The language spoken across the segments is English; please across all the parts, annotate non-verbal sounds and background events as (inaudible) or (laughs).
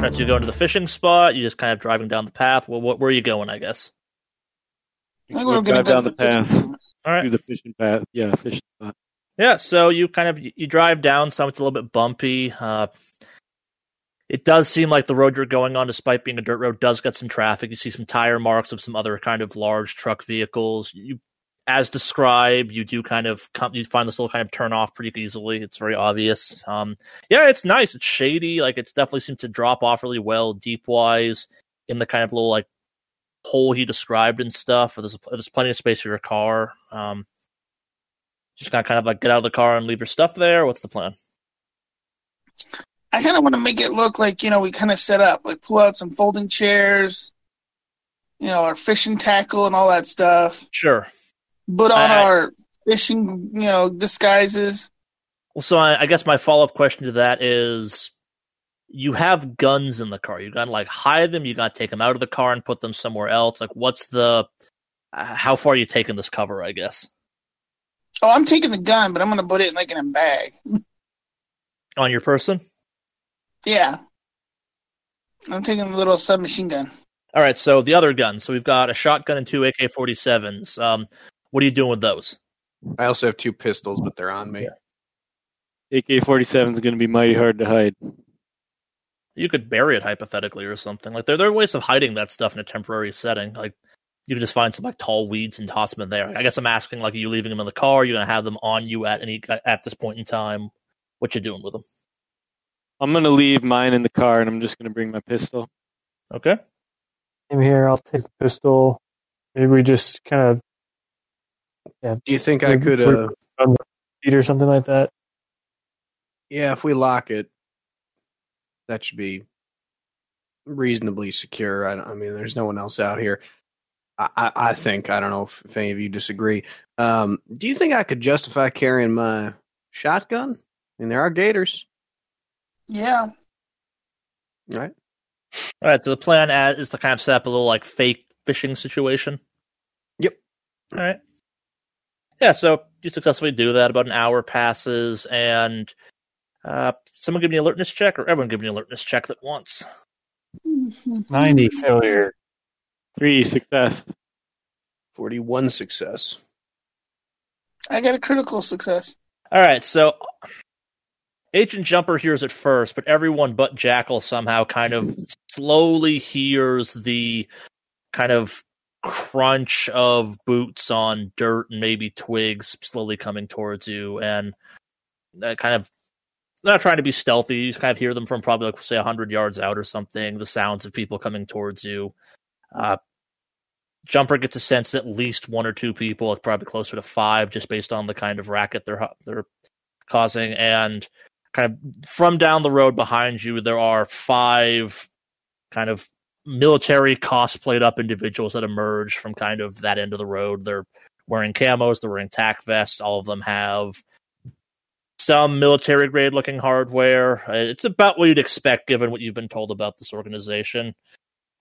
Right, so you go into the fishing spot. You just kind of driving down the path. Well, what, where are you going? I guess. I think we're gonna drive go down the path. All right. Do the fishing path. Yeah, fishing spot. Yeah, so you kind of you drive down some. It's a little bit bumpy. Uh, it does seem like the road you're going on, despite being a dirt road, does get some traffic. You see some tire marks of some other kind of large truck vehicles. You, as described, you do kind of come, you find this little kind of turn off pretty easily. It's very obvious. Um, yeah, it's nice. It's shady. Like it's definitely seems to drop off really well, deep wise, in the kind of little like hole he described and stuff. There's there's plenty of space for your car. Um, just gotta kind of like get out of the car and leave your stuff there. What's the plan? I kind of want to make it look like you know we kind of set up, like pull out some folding chairs, you know, our fishing tackle and all that stuff. Sure. Put on I- our fishing, you know, disguises. Well, so I, I guess my follow up question to that is, you have guns in the car. You gotta like hide them. You gotta take them out of the car and put them somewhere else. Like, what's the? Uh, how far are you taking this cover? I guess Oh, I'm taking the gun, but I'm gonna put it like in a bag. on your person. Yeah, I'm taking the little submachine gun. All right. So the other guns. So we've got a shotgun and two AK forty sevens. Um, what are you doing with those? I also have two pistols, but they're on me. AK forty seven is going to be mighty hard to hide. You could bury it hypothetically or something. Like there, there are ways of hiding that stuff in a temporary setting. Like you could just find some like tall weeds and toss them in there. I guess I'm asking like, are you leaving them in the car? You're gonna have them on you at any at this point in time? What you doing with them? I'm going to leave mine in the car, and I'm just going to bring my pistol. Okay. I'm here. I'll take the pistol. Maybe we just kind of Do you think I could? put Uh, it on the feet or something like that. yeah, if we lock it, that should be reasonably secure. I, I mean, there's no one else out here. I, I, I think I don't know if, if any of you disagree. Um, do you think I could justify carrying my shotgun? I mean, there are gators, Yeah, right? All right. So the plan is to kind of set up a little like fake fishing situation. Yep. All right. Yeah. So you successfully do that. About an hour passes, and uh, someone give me an alertness check, or everyone give me an alertness check that once. Ninety failure. Three success. Forty-one success. I got a critical success. All right, so Agent Jumper hears it first, but everyone but Jackal somehow kind of (laughs) slowly hears the kind of crunch of boots on dirt and maybe twigs slowly coming towards you, and uh, kind of not trying to be stealthy. You kind of hear them from probably like say hundred yards out or something. The sounds of people coming towards you. Uh, Jumper gets a sense that at least one or two people, like probably closer to five, just based on the kind of racket they're they're causing, and kind of from down the road behind you, there are five kind of military cosplayed up individuals that emerge from kind of that end of the road. They're wearing camos, they're wearing tack vests. All of them have some military grade looking hardware. Uh, It's about what you'd expect given what you've been told about this organization. And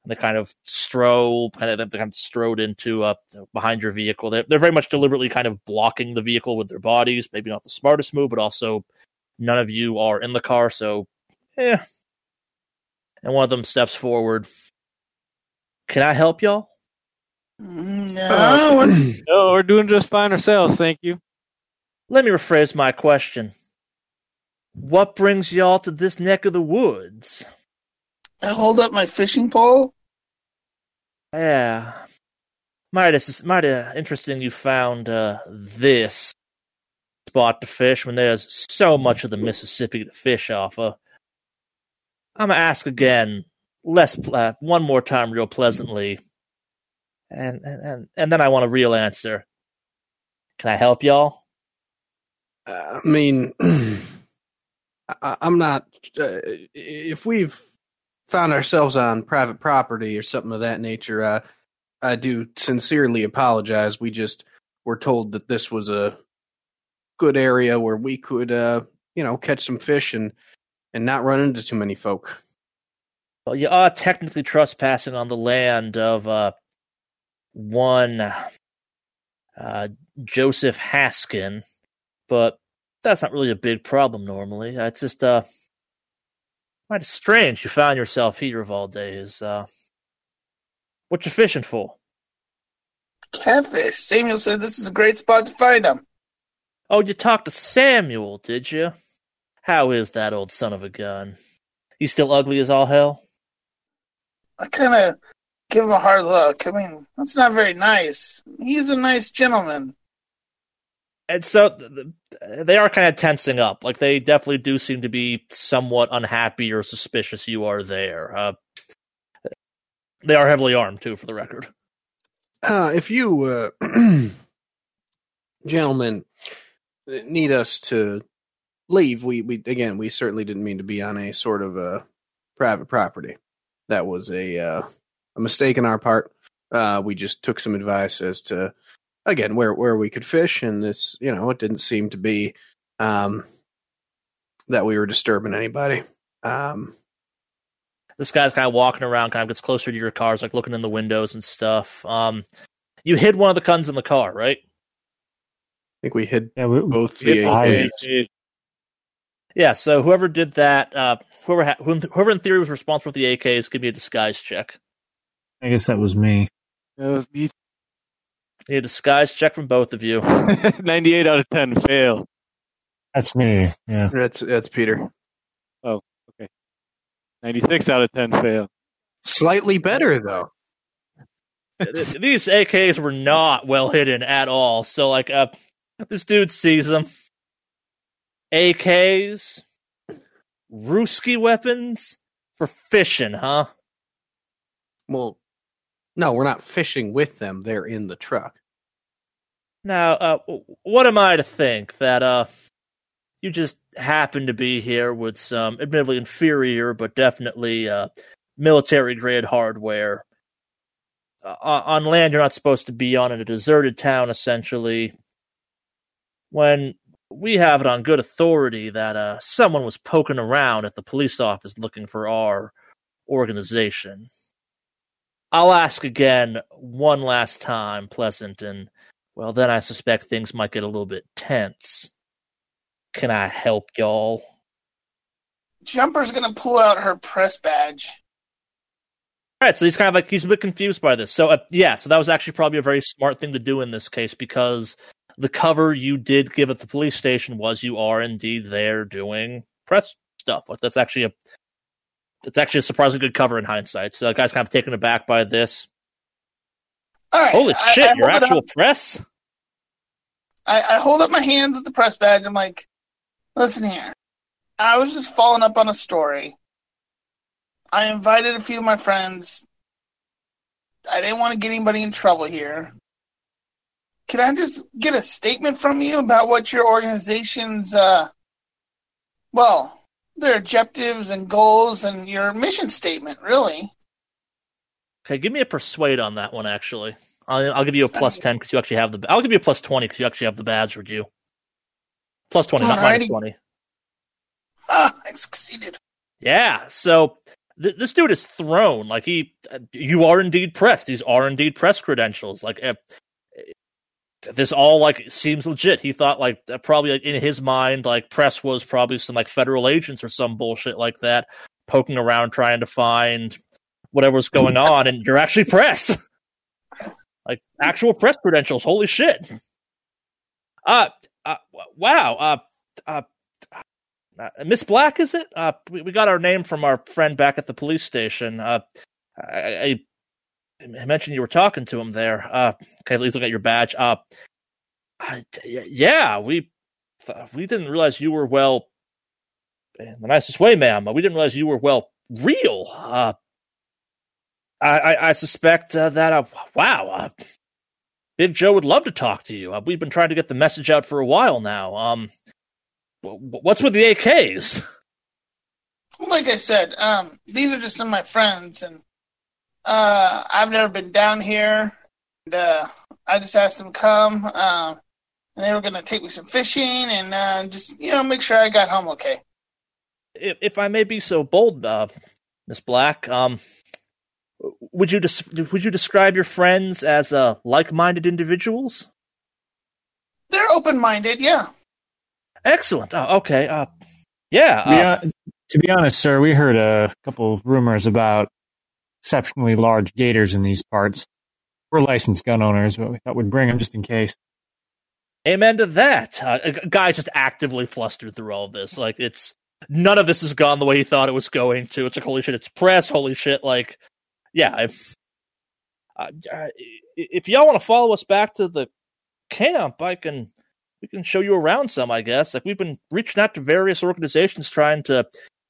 they kind of stroll, kind of they kind of strode into uh, behind your vehicle. They're, they're very much deliberately kind of blocking the vehicle with their bodies. Maybe not the smartest move, but also none of you are in the car, so yeah. And one of them steps forward. Can I help y'all? Mm, Uh, (clears throat) No, we're- Oh, we're doing just fine ourselves, thank you. Let me rephrase my question. What brings y'all to this neck of the woods? I hold up my fishing pole. Yeah. Might it's might uh, interesting you found uh, this spot to fish when there's so much of the Mississippi to fish off of. I'm gonna ask again, less uh, one more time, real pleasantly, and and and, then I want a real answer. Can I help y'all? Uh, I mean, (clears throat) I, I'm not. Uh, if we've found ourselves on private property or something of that nature, uh, I do sincerely apologize. We just were told that this was a good area where we could, uh, you know, catch some fish and and not run into too many folk. Well, you are technically trespassing on the land of uh, one uh, Joseph Haskin, but that's not really a big problem normally. It's just uh, quite strange you found yourself here of all days. Uh, what you fishing for? Catfish. Samuel said this is a great spot to find them. Oh, you talked to Samuel, did you? How is that old son of a gun? You still ugly as all hell? I kind of give him a hard look. I mean, that's not very nice. He's a nice gentleman. And so th- th- they are kind of tensing up. Like they definitely do seem to be somewhat unhappy or suspicious you are there. Uh, they are heavily armed too, for the record. Uh, if you, uh, (clears throat) gentlemen, need us to leave, we, we again, we certainly didn't mean to be on a sort of a private property. That was a uh, a mistake on our part. Uh, we just took some advice as to again where where we could fish, and this, you know, it didn't seem to be um, that we were disturbing anybody. Um, This guy's kind of walking around, kind of gets closer to your cars, like looking in the windows and stuff. Um, you hid one of the guns in the car, right? I think we hid Yeah, we, both the I- AKs. Yeah. So whoever did that, uh, whoever ha- whoever in theory was responsible for the AKs, give me a disguise check. I guess that was me. That was me. A disguise check from both of you. (laughs) 98 out of 10 fail. That's me. Yeah. That's that's Peter. Oh, okay. 96 out of 10 fail. Slightly better though. These AKs were not well hidden at all. So like, uh, this dude sees them. AKs, Ruski weapons for fishing, huh? Well, no, we're not fishing with them. They're in the truck. Now, uh, what am I to think that uh, you just happen to be here with some admittedly inferior but definitely uh, military grade hardware? Uh, on land, you're not supposed to be on in a deserted town, essentially. When we have it on good authority that uh, someone was poking around at the police office looking for our organization. I'll ask again one last time, Pleasant, and well, then I suspect things might get a little bit tense. Can I help y'all? Jumper's gonna pull out her press badge. All right, so he's kind of like he's a bit confused by this. So uh, yeah, so that was actually probably a very smart thing to do in this case because the cover you did give at the police station was you are indeed there doing press stuff. That's actually a it's actually a surprisingly good cover in hindsight. So guy's kind of taken aback by this. All right. Holy I- shit, I your actual up. press? I, I hold up my hands at the press badge. I'm like, listen here. I was just following up on a story. I invited a few of my friends. I didn't want to get anybody in trouble here. Can I just get a statement from you about what your organization's, uh, well, their objectives and goals and your mission statement, really? Okay, give me a persuade on that one. Actually, I'll, I'll give you a plus ten because you actually have the. I'll give you a plus twenty because you actually have the badge would you. Plus twenty, not twenty. (laughs) Ah, I succeeded. Yeah, so th- this dude is thrown. Like he, uh, you are indeed pressed. These are indeed press credentials. Like uh, this all like seems legit. He thought like probably like, in his mind like press was probably some like federal agents or some bullshit like that poking around trying to find whatever's going (laughs) on, and you're actually press. like actual press credentials. Holy shit. Uh, uh wow. Uh, uh, uh, Miss Black, is it? Uh, we, we got our name from our friend back at the police station. Uh, I, I, I mentioned you were talking to him there. Uh, okay, please look at your badge. Uh, I, yeah, we we didn't realize you were well. In the nicest way, ma'am. We didn't realize you were well real. Uh, I, I, I suspect uh, that. Uh, wow, uh, Big Joe would love to talk to you. Uh, we've been trying to get the message out for a while now. Um, what's with the AKs? Like I said, um, these are just some of my friends, and uh, I've never been down here. And, uh, I just asked them to come, uh, and they were going to take me some fishing and uh, just you know make sure I got home okay. If, if I may be so bold, uh, Miss Black, um, would you des- would you describe your friends as uh, like-minded individuals? They're open-minded, yeah. Excellent. Oh, okay. Uh, yeah. Uh, yeah. To be honest, sir, we heard a couple rumors about exceptionally large gators in these parts. We're licensed gun owners, but we thought we'd bring them just in case. Amen to that. Uh, guy's just actively flustered through all this. Like it's none of this has gone the way he thought it was going to. It's like holy shit, it's press. Holy shit, like yeah, if uh, if y'all want to follow us back to the camp, I can we can show you around some. I guess like we've been reaching out to various organizations trying to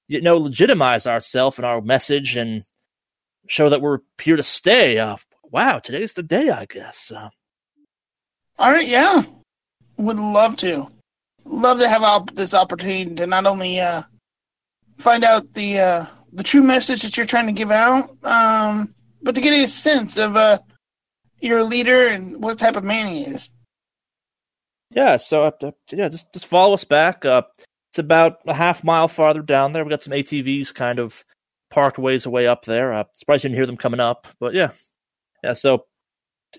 you know legitimize ourselves and our message and show that we're here to stay. Uh, wow, today's the day, I guess. Uh, All right, yeah, would love to. Love to have op- this opportunity to not only uh, find out the uh, the true message that you're trying to give out, um, but to get a sense of uh, your leader and what type of man he is. Yeah, so uh, yeah, just just follow us back. Uh, it's about a half mile farther down there. We got some ATVs kind of parked ways away up there. Uh, surprised you didn't hear them coming up, but yeah, yeah. So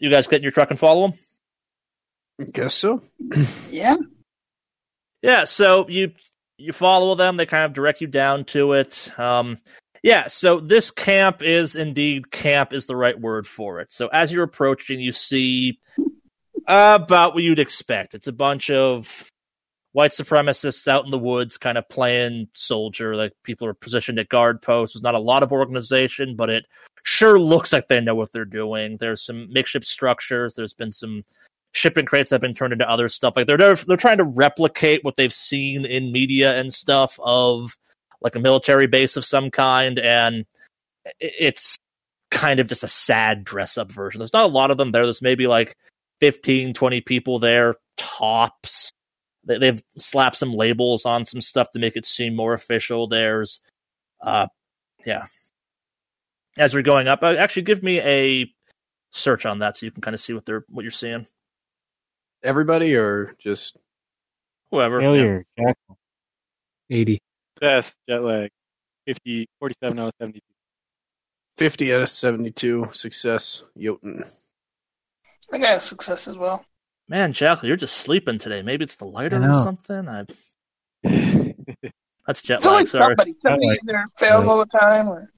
you guys get in your truck and follow them. Guess so. (clears throat) yeah. Yeah. So you you follow them. They kind of direct you down to it. Um, yeah, so this camp is indeed camp is the right word for it. So as you're approaching, you see uh, about what you'd expect. It's a bunch of white supremacists out in the woods, kind of playing soldier. Like people are positioned at guard posts. There's not a lot of organization, but it sure looks like they know what they're doing. There's some makeshift structures. There's been some shipping crates that have been turned into other stuff. Like they're they're trying to replicate what they've seen in media and stuff of like a military base of some kind, and it's kind of just a sad dress up version. There's not a lot of them there. There's maybe like 15, 20 people there tops. They've slapped some labels on some stuff to make it seem more official. There's, uh, yeah. As we're going up, uh, actually, give me a search on that so you can kind of see what they're what you're seeing everybody or just whoever? Failure, yeah. 80. Best jet lag. 50, 47 out of 72. 50 out of 72. Success, Jotun. I got a success as well. Man, Jack, you're just sleeping today. Maybe it's the lighter or something. I... (laughs) That's jet lag. like Sorry. somebody, somebody like- either fails all the time or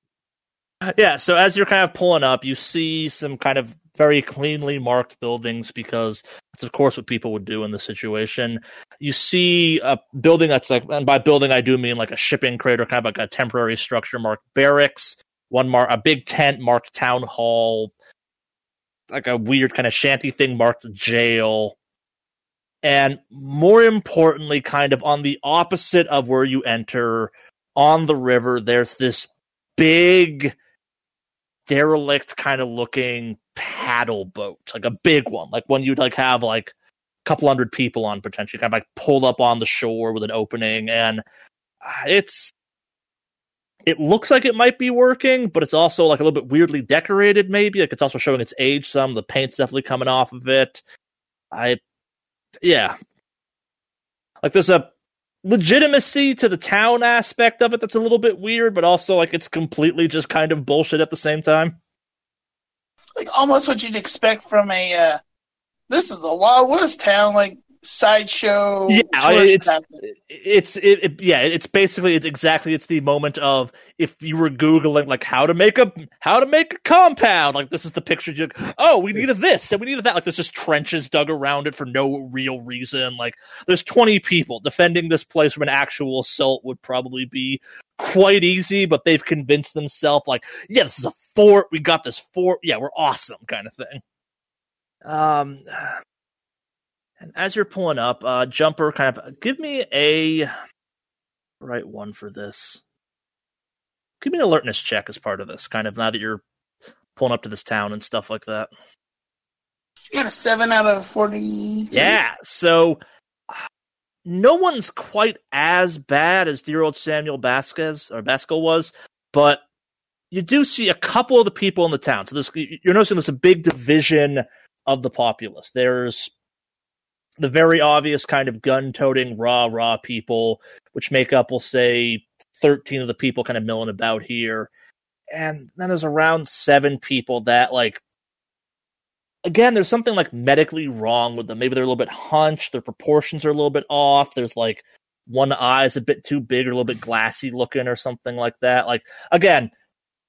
uh, Yeah, so as you're kind of pulling up, you see some kind of very cleanly marked buildings because that's of course what people would do in this situation. You see a building that's like, and by building I do mean like a shipping crate or kind of like a temporary structure marked barracks. One mark, a big tent marked town hall, like a weird kind of shanty thing marked jail. And more importantly, kind of on the opposite of where you enter on the river, there's this big derelict kind of looking paddle boat, like a big one, like one you'd like have like a couple hundred people on potentially, kind of like pulled up on the shore with an opening, and uh, it's it looks like it might be working, but it's also like a little bit weirdly decorated, maybe. Like it's also showing its age some. The paint's definitely coming off of it. I yeah. Like there's a legitimacy to the town aspect of it that's a little bit weird, but also like it's completely just kind of bullshit at the same time. like almost what you'd expect from a uh, this is a Wild West town. Like sideshow. Yeah, it's it's it, it- yeah, it's basically it's exactly it's the moment of if you were googling like how to make a how to make a compound like this is the picture you oh we needed this and we needed that like there's just trenches dug around it for no real reason like there's 20 people defending this place from an actual assault would probably be quite easy but they've convinced themselves like yeah this is a fort we got this fort yeah we're awesome kind of thing um and as you're pulling up, uh, Jumper, kind of give me a right one for this. Give me an alertness check as part of this, kind of now that you're pulling up to this town and stuff like that. You got a seven out of forty. Yeah, so no one's quite as bad as dear old Samuel Vasquez or Basco was, but you do see a couple of the people in the town. So this, you're noticing there's a big division of the populace. There's the very obvious kind of gun-toting rah rah people, which make up, we'll say, 13 of the people kind of milling about here. And then there's around seven people that like again, there's something like medically wrong with them. Maybe they're a little bit hunched, their proportions are a little bit off. There's like one eye is a bit too big or a little bit glassy looking or something like that. Like again,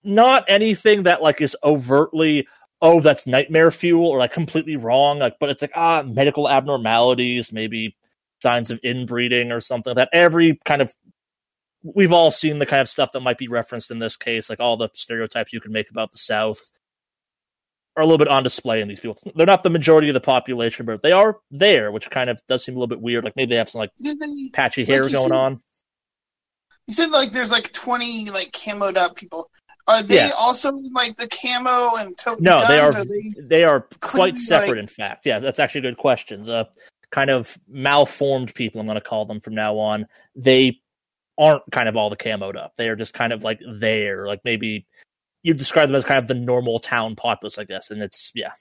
not anything that like is overtly oh that's nightmare fuel or like completely wrong like but it's like ah medical abnormalities maybe signs of inbreeding or something like that. Every kind of we've all seen the kind of stuff that might be referenced in this case like all the stereotypes you can make about the south are a little bit on display in these people. They're not the majority of the population but they are there which kind of does seem a little bit weird like maybe they have some like they- patchy hair you going said- on. You said like there's like twenty like camoed up people. Are they Yeah. also like the camo and tote No, they guns? are. they They are quite separate. like- In fact, yeah, that's actually a good question. The kind of malformed people, I'm going to call them from now on. They aren't kind of all the camoed up. They are just kind of like there. Like maybe you describe them as kind of the normal town populace, I guess. And it's yeah,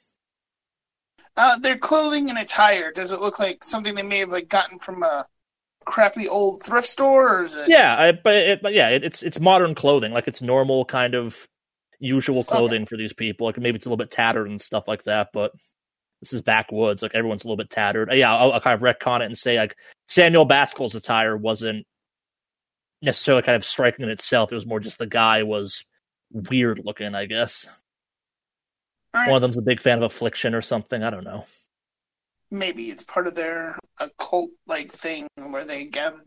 Uh, their clothing and attire. Does it look like something they may have like gotten from a crappy old thrift store, or is it? yeah, I, but, it, but yeah, it, it's it's modern clothing. Like it's normal kind of usual clothing for these people. Like maybe it's a little bit tattered and stuff like that, but. This is backwoods. Like everyone's a little bit tattered. Yeah, I'll, I'll kind of retcon it and say like Samuel Baskel's attire wasn't necessarily kind of striking in itself. It was more just the guy was weird looking, I guess. Right. One of them's a big fan of Affliction or something. I don't know. Maybe it's part of their occult like thing where they gather.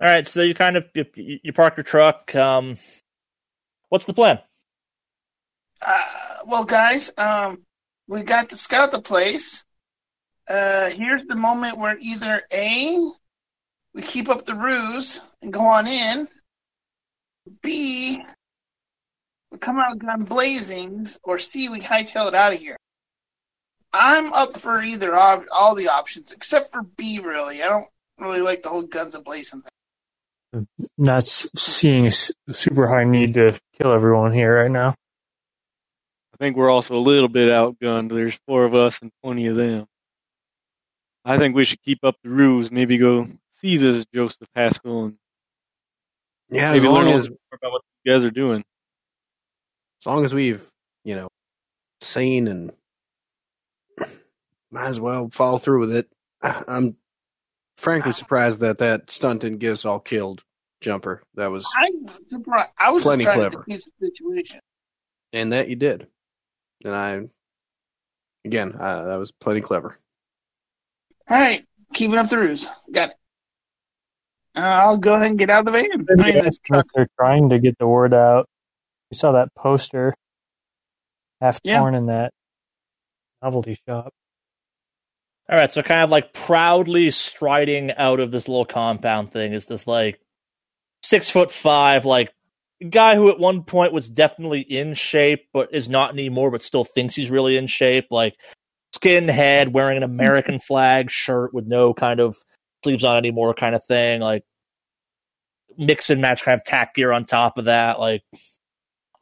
All right, so you kind of you, you park your truck. Um, what's the plan? Uh, well, guys, um, we got to scout the place. Uh, here's the moment where either A, we keep up the ruse and go on in, B, we come out gun blazings, or C, we hightail it out of here. I'm up for either of all the options, except for B, really. I don't really like the whole guns ablazing thing. Not seeing a s- super high need to kill everyone here right now. I think we're also a little bit outgunned. There's four of us and 20 of them. I think we should keep up the ruse. Maybe go see this Joseph Haskell and Yeah, as maybe learn long a as little more about what you guys are doing. as long as we've you know seen and might as well follow through with it. (sighs) I'm frankly surprised that that stunt didn't get us all killed. Jumper, that was, I was surprised. I was Plenty trying clever. to the situation. and that you did, and I, again, uh, that was plenty clever. All right, keeping up the ruse. Got it. Uh, I'll go ahead and get out of the van. I mean, They're trying to get the word out. We saw that poster half Yeah. torn in that novelty shop. All right, so kind of like proudly striding out of this little compound thing is this like six foot five, like guy who at one point was definitely in shape, but is not anymore, but still thinks he's really in shape. Like skin head, wearing an American (laughs) flag shirt with no kind of sleeves on anymore, kind of thing. Like mix and match kind of tack gear on top of that. Like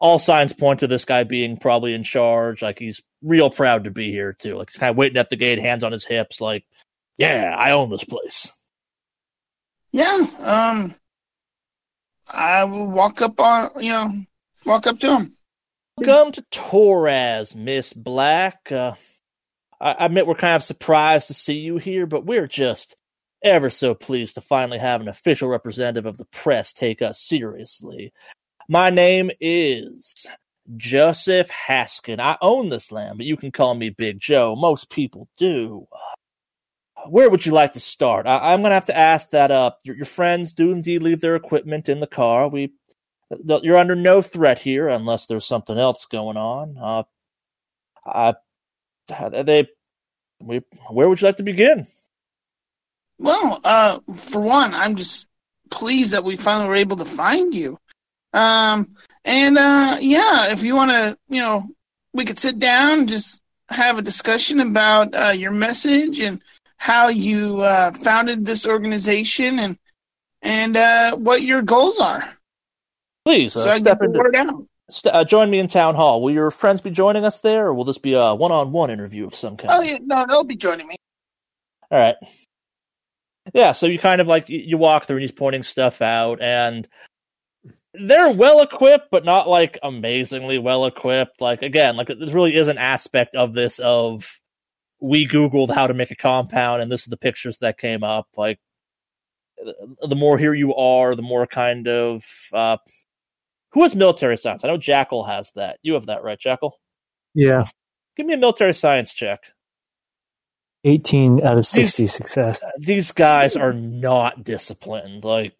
all signs point to this guy being probably in charge. Like he's real proud to be here too. Like he's kind of waiting at the gate, hands on his hips, like, yeah, I own this place. yeah. Um, I will walk up on you know walk up to him. Welcome to Torres, Miss Black. Uh, I I admit we're kind of surprised to see you here, but we're just ever so pleased to finally have an official representative of the press take us seriously. My name is Joseph Haskin. I own this land, but you can call me Big Joe. Most people do. Where would you like to start? I, am going to have to ask that uh, your, your friends do indeed leave their equipment in the car. We, you're under no threat here unless there's something else going on. Uh, uh, they, we, where would you like to begin? Well, uh, for one, I'm just pleased that we finally were able to find you. Um, and uh, yeah, if you want to, you know, we could sit down and just have a discussion about uh, your message and how you uh, founded this organization and and uh, what your goals are. Please so uh, I step into, word out. st- uh, join me in town hall. Will your friends be joining us there, or will this be a one-on-one interview of some kind? Oh yeah, no, they'll be joining me. All right. Yeah, so you kind of like you walk through and he's pointing stuff out, and they're well equipped, but not like amazingly well equipped. Like again, like this really is an aspect of this of we googled how to make a compound, and this is the pictures that came up. Like the more here you are, the more kind of uh, who has military science? I know Jackal has that. You have that, right, Jackal? Yeah. Give me a military science check. 18 out of 60 success. These guys are not disciplined. Like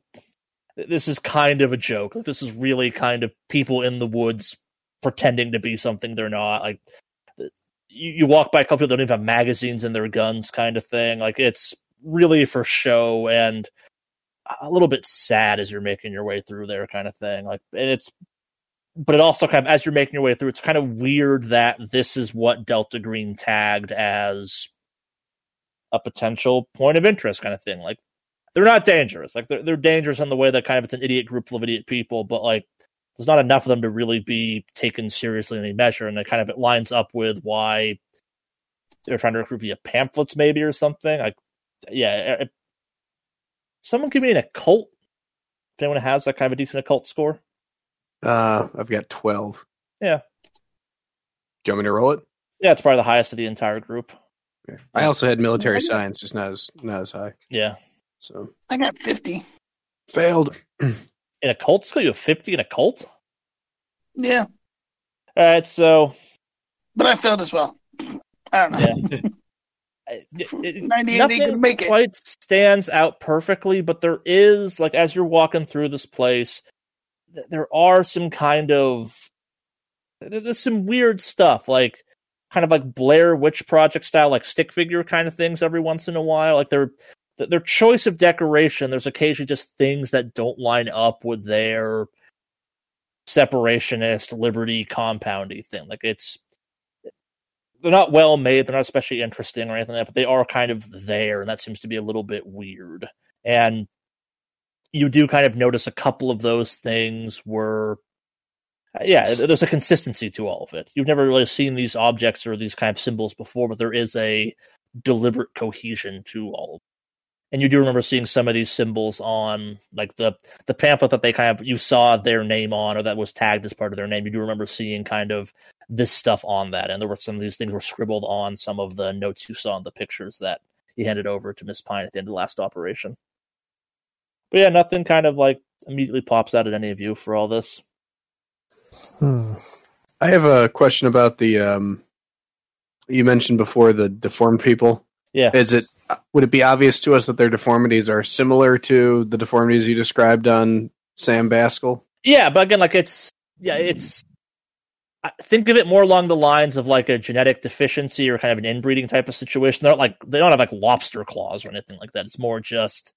this is kind of a joke. Like, this is really kind of people in the woods pretending to be something they're not. Like you, you walk by a couple that don't even have magazines in their guns, kind of thing. Like it's really for show and a little bit sad as you're making your way through there, kind of thing. Like and it's, but it also kind of as you're making your way through, it's kind of weird that this is what Delta Green tagged as a potential point of interest, kind of thing. Like they're not dangerous. Like they're they're dangerous in the way that kind of it's an idiot group full of idiot people, but like there's not enough of them to really be taken seriously in any measure, and it kind of it lines up with why they're trying to recruit via pamphlets, maybe or something. Like, yeah, it, someone give me an occult. If anyone has that kind of a decent occult score, Uh, I've got twelve. Yeah. Do you want me to roll it? yeah, it's probably the highest of the entire group. I also had military science, just not as not as high. Yeah, So I got fifty. failed. in occult skill, you have fifty in occult. Yeah, All right, so but I failed as well. I don't know. yeah. (laughs) It- it- 98 nothing could make it. quite stands out perfectly, but there is like as you're walking through this place, th- there are some kind of there- there's some weird stuff like kind of like Blair Witch Project style, like stick figure kind of things every once in a while. Like their th- their choice of decoration, there's occasionally just things that don't line up with their separationist liberty compoundy thing. Like it's they're not well made, they're not especially interesting or anything like that, but they are kind of there, and that seems to be a little bit weird. And you do kind of notice a couple of those things were uh, yeah, there's a consistency to all of it. You've never really seen these objects or these kind of symbols before, but there is a deliberate cohesion to all. And you do remember seeing some of these symbols on like the the pamphlet that they kind of you saw their name on or that was tagged as part of their name. You do remember seeing kind of this stuff on that. And there were some of these things were scribbled on some of the notes you saw in the pictures that he handed over to Miss Pine at the end of the last operation. But yeah, nothing kind of like immediately pops out at any of you for all this. Hmm. I have a question about the um you mentioned before the deformed people. Yeah. Is it would it be obvious to us that their deformities are similar to the deformities you described on Sam Baskell? Yeah, but again, like it's yeah, it's I think of it more along the lines of like a genetic deficiency or kind of an inbreeding type of situation. They're not like they don't have like lobster claws or anything like that. It's more just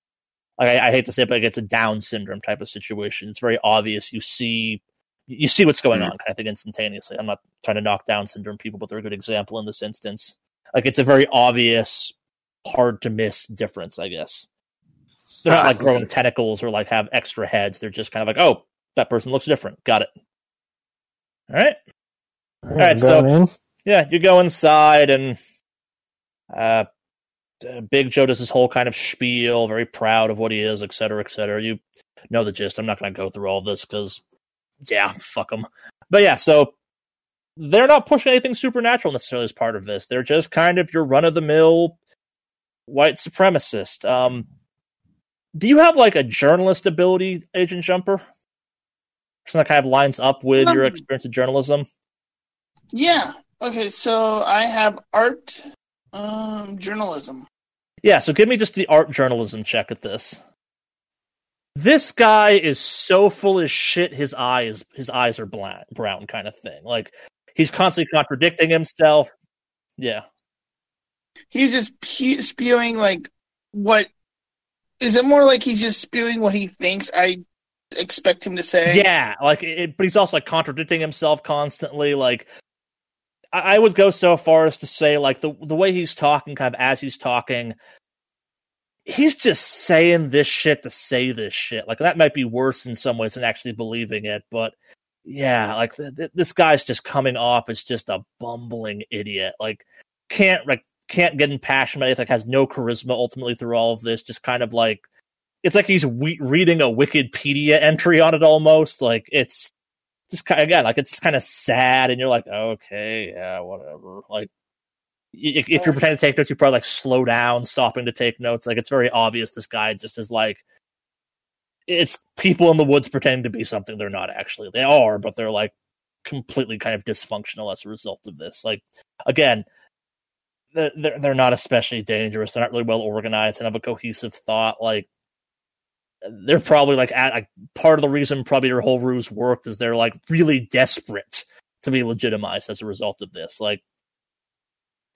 like I, I hate to say it, but it's a Down syndrome type of situation. It's very obvious. You see you see what's going hmm. on kind of thing instantaneously. I'm not trying to knock down syndrome people, but they're a good example in this instance. Like it's a very obvious, hard to miss difference, I guess. They're not like growing tentacles or like have extra heads. They're just kind of like, oh, that person looks different. Got it. All right. All right, right, so- in. Yeah, you go inside and uh, Big Joe does his whole kind of spiel, very proud of what he is, et cetera, et cetera. You know the gist. I'm not going to go through all this because, yeah, fuck them. But yeah, so they're not pushing anything supernatural necessarily as part of this. They're just kind of your run of the mill white supremacist. Um, do you have like a journalist ability, Agent Jumper? Something that kind of lines up with your Um, experience in journalism. Yeah. Okay, so I have art um journalism. Yeah, so give me just the art journalism check at this. This guy is so full of shit. His eyes, his eyes are black, brown, kind of thing. Like he's constantly contradicting himself. Yeah, He's just spewing like what is it more like he's just spewing what he thinks I expect him to say? yeah. Like, it, but he's also like contradicting himself constantly. Like, I, I would go so far as to say, like the the way he's talking, kind of as he's talking, he's just saying this shit to say this shit. Like that might be worse in some ways than actually believing it, but yeah, like th- th- this guy's just coming off as just a bumbling idiot. Like can't like can't get impassioned. Like has no charisma ultimately through all of this. Just kind of like it's like he's we- reading a Wikipedia entry on it almost. Like it's just kind of again like it's kind of sad, and you're like, okay, yeah, whatever. Like if, if you're pretending to take notes, you probably like slow down, stopping to take notes. Like it's very obvious this guy just is like it's people in the woods pretending to be something they're not actually. They are, but they're like completely kind of dysfunctional as a result of this. Like again, they're they're not especially dangerous. They're not really well organized and have a cohesive thought. Like they're probably like at like part of the reason probably their whole ruse worked is they're like really desperate to be legitimized as a result of this. Like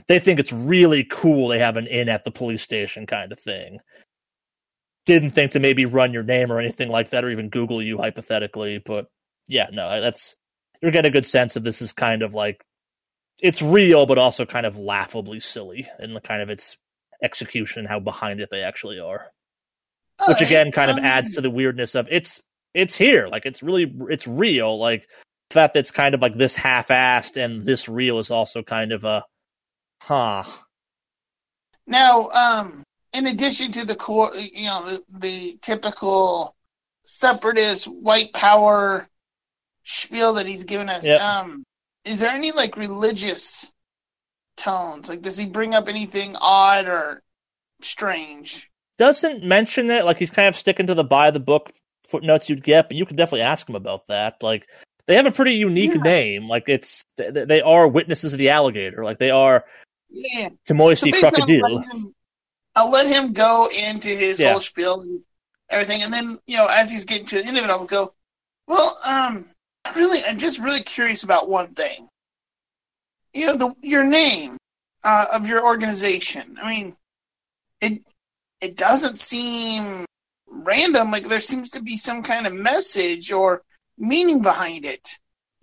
they think it's really cool they have an in at the police station kind of thing. Didn't think to maybe run your name or anything like that or even Google you hypothetically, but yeah, no, that's you're getting a good sense of this is kind of like it's real but also kind of laughably silly in the kind of its execution how behind it they actually are. Which again kind of um, adds to the weirdness of it's it's here. Like it's really it's real. Like the fact that it's kind of like this half-assed and this real is also kind of a huh. Now, um, in addition to the core, you know, the, the typical separatist white power spiel that he's given us, Yep. um, is there any like religious tones? Like, does he bring up anything odd or strange? doesn't mention it like he's kind of sticking to the buy the book footnotes you'd get but you could definitely ask him about that like they have a pretty unique Yeah. name like it's they are witnesses of the alligator like they are Yeah. Timoisi I'll crocodile let, him, I'll let him go into his Yeah. whole spiel and everything, and then you know, as he's getting to the end of it, I'll go, "Well, um, really, I'm just really curious about one thing. You know, the your name uh, of your organization. I mean, it it doesn't seem random. Like there seems to be some kind of message or meaning behind it.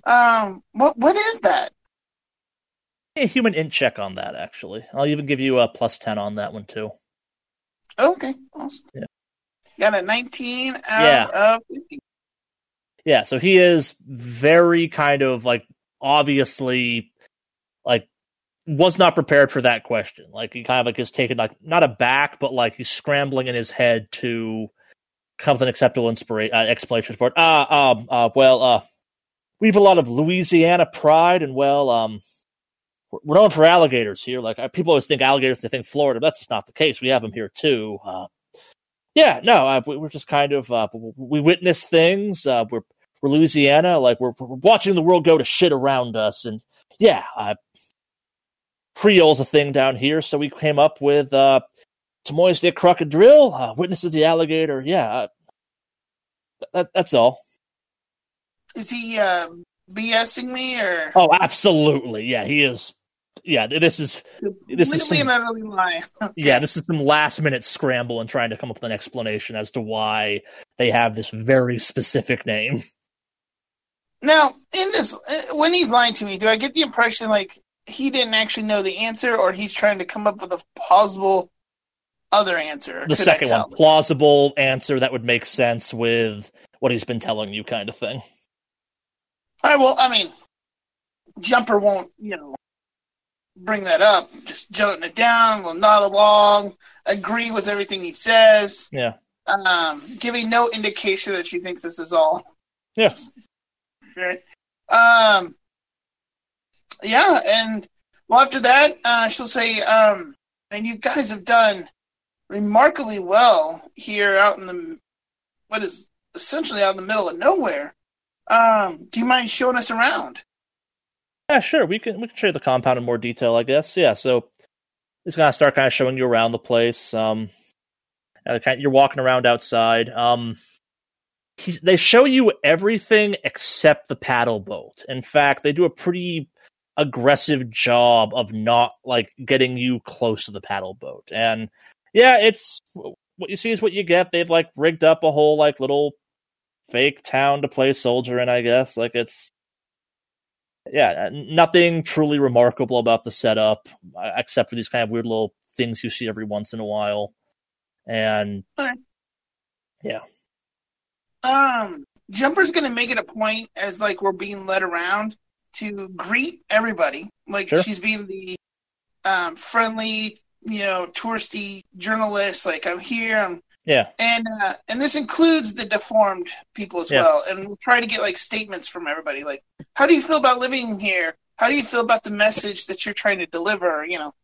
Um, what what is that? a HUMINT check on that actually i'll even give you a plus 10 on that one too Okay, awesome. Yeah. Got a 19 out Yeah. of 50. Yeah, so he is very kind of like obviously like was not prepared for that question. Like he kind of like is taken like not aback, but like he's scrambling in his head to come with an acceptable inspira- uh, explanation for it. Ah, um, uh, well, uh, we have a lot of Louisiana pride, and well, um, we're- known for alligators here. Like uh, people always think alligators, they think Florida. But that's just not the case. We have them here too. Uh, yeah, no, uh, we- we're just kind of uh, we witness things. Uh, we're we're Louisiana, like we're, we're watching the world go to shit around us, and yeah, uh, Creole's a thing down here, so we came up with uh, Tamoy's de Crocodile, uh, Witness of the Alligator. Yeah, uh, that, that's all. Is he uh, BSing me or Oh, absolutely, yeah, he is. Yeah, this is this is completely some- utterly (laughs) yeah, this is some last minute scramble and trying to come up with an explanation as to why they have this very specific name. Now, in this, uh, when he's lying to me, do I get the impression like he didn't actually know the answer, or he's trying to come up with a plausible other answer? The Could second one, plausible answer that would make sense with what he's been telling you, kind of thing. All right. Well, I mean, Jumper won't, you know, bring that up. Just jotting it down. Will nod along. Agree with everything he says. Yeah. Um, giving no indication that she thinks this is all. Yeah. Um. yeah, and well, after that, uh, she'll say, um, "And you guys have done remarkably well here out in the what is essentially out in the middle of nowhere. Um, do you mind showing us around?" Yeah, sure. We can we can show you the compound in more detail, I guess. Yeah. So it's gonna start kind of showing you around the place. Um, you're walking around outside. Um, he- they show you everything except the paddle boat. In fact, they do a pretty aggressive job of not like getting you close to the paddle boat. And yeah, it's what you see is what you get. They've like rigged up a whole like little fake town to play soldier in, I guess. Like it's yeah, nothing truly remarkable about the setup uh, except for these kind of weird little things you see every once in a while. And yeah, Um, Jumper's gonna make it a point as like we're being led around to greet everybody. Like Sure. she's being the um, friendly, you know, touristy journalist. Like I'm here, I'm yeah, and uh, and this includes the deformed people as Yeah. well. And we'll try to get like statements from everybody. Like, how do you feel about living here? How do you feel about the message that you're trying to deliver? You know,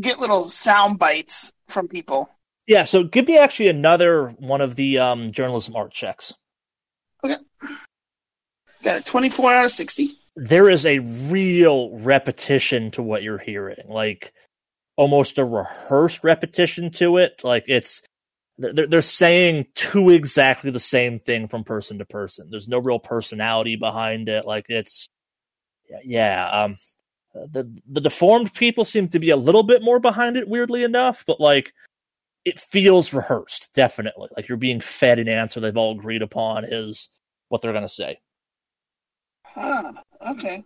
get little sound bites from people. Yeah. So give me actually another one of the um, journalism art checks. Okay. Got a 24 out of 60. there is a real repetition to what you're hearing, like almost a rehearsed repetition to it. Like it's they're they're saying two exactly the same thing from person to person. There's no real personality behind it. Like it's yeah. Um, the the deformed people seem to be a little bit more behind it, weirdly enough, but like it feels rehearsed, definitely. Like you're being fed an answer they've all agreed upon is what they're gonna say. Huh. Okay.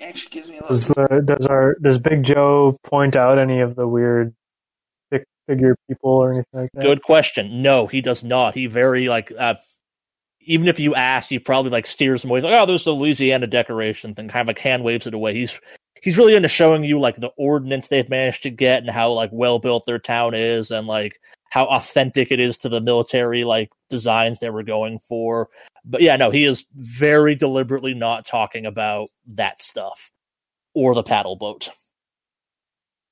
Actually gives me a Does, little. the, does our does Big Joe point out any of the weird stick figure people or anything like that? Good question. No, he does not. He very like uh even if you ask, he probably like steers them away. Like, oh, there's the Louisiana decoration thing, kind of like hand waves it away. He's he's really into showing you like the ordinance they've managed to get and how like well built their town is and like how authentic it is to the military like designs they were going for. But yeah, no, he is very deliberately not talking about that stuff or the paddle boat.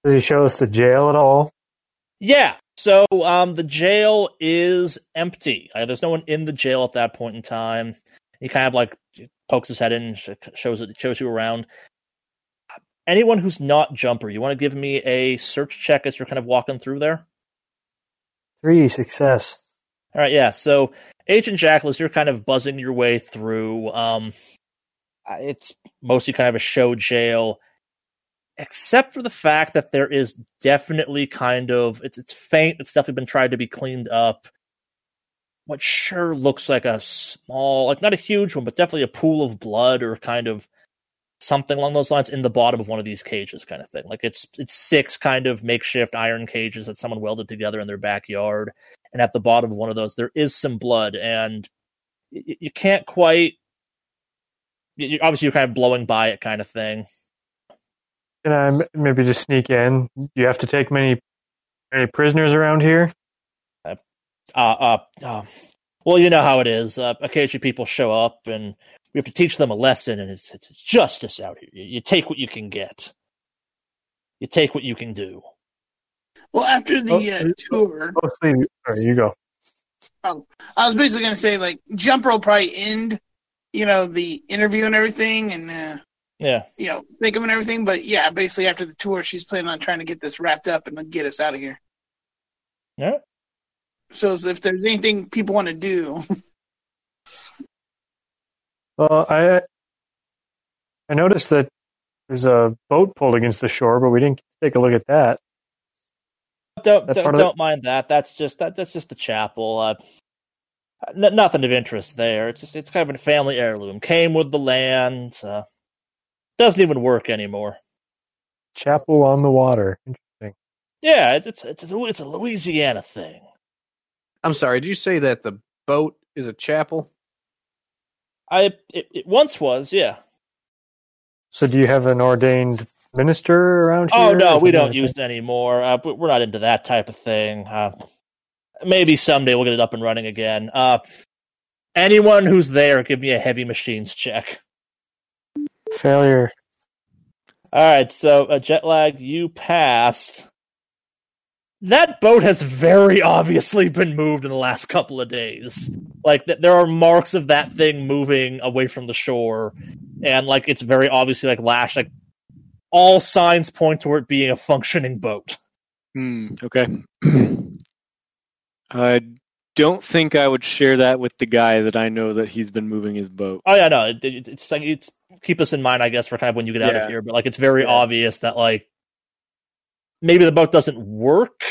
Does he show us the jail at all? Yeah. So um, the jail is empty. Uh, there's no one in the jail at that point in time. He kind of like pokes his head in, sh- shows it, shows you around. Anyone who's not Jumper, you want to give me a search check as you're kind of walking through there? Three success. All right, yeah. So Agent Jackal, as you're kind of buzzing your way through, um, it's mostly kind of a show jail, except for the fact that there is definitely kind of it's it's faint. It's definitely been tried to be cleaned up. What sure looks like a small, like not a huge one, but definitely a pool of blood or kind of something along those lines in the bottom of one of these cages, kind of thing. Like it's it's six kind of makeshift iron cages that someone welded together in their backyard and at the bottom of one of those there is some blood and you, you can't quite you, obviously you're kind of blowing by it kind of thing Can I maybe just sneak in? Do you have to take many any prisoners around here? uh uh, uh well you know how it is uh, occasionally people show up and we have to teach them a lesson and it's, it's justice out here you, you take what you can get you take what you can do Well, after the Oh, uh, tour, Mostly. All right, you go. Oh I was basically going to say like Jumper will probably end, you know, the interview and everything, and uh, yeah you know, think of and everything. But yeah, basically after the tour, she's planning on trying to get this wrapped up and get us out of here. yeah So if there's anything people want to do, (laughs) Well, I I noticed that there's a boat pulled against the shore, but we didn't take a look at that. don't That's don't, part of it? don't mind that. That's just that that's just the chapel. Uh, n- nothing of interest there. It's just it's kind of a family heirloom. Came with the land. Uh, doesn't even work anymore. Chapel on the water. Interesting. Yeah, it's it's it's a, it's a Louisiana thing. I'm sorry. Did you say that the boat is a chapel? I it, it once was, yeah. So, do you have an ordained minister around here? Oh no, we don't use it anymore. Uh, we- we're not into that type of thing. Uh, maybe someday we'll get it up and running again. Uh, anyone who's there, give me a heavy machines check. Failure. All right, so uh, jet lag, you passed. That boat has very obviously been moved in the last couple of days. Like th- there are marks of that thing moving away from the shore, and like it's very obviously like lashed. Like all signs point toward it being a functioning boat. Hmm. Okay. (clears throat) I don't think I would share that with the guy that I know that he's been moving his boat. Oh yeah, no, it, it, it's like it's keep this in mind, I guess, for kind of when you get out Yeah. of here. But like, it's very Yeah. obvious that like maybe the boat doesn't work,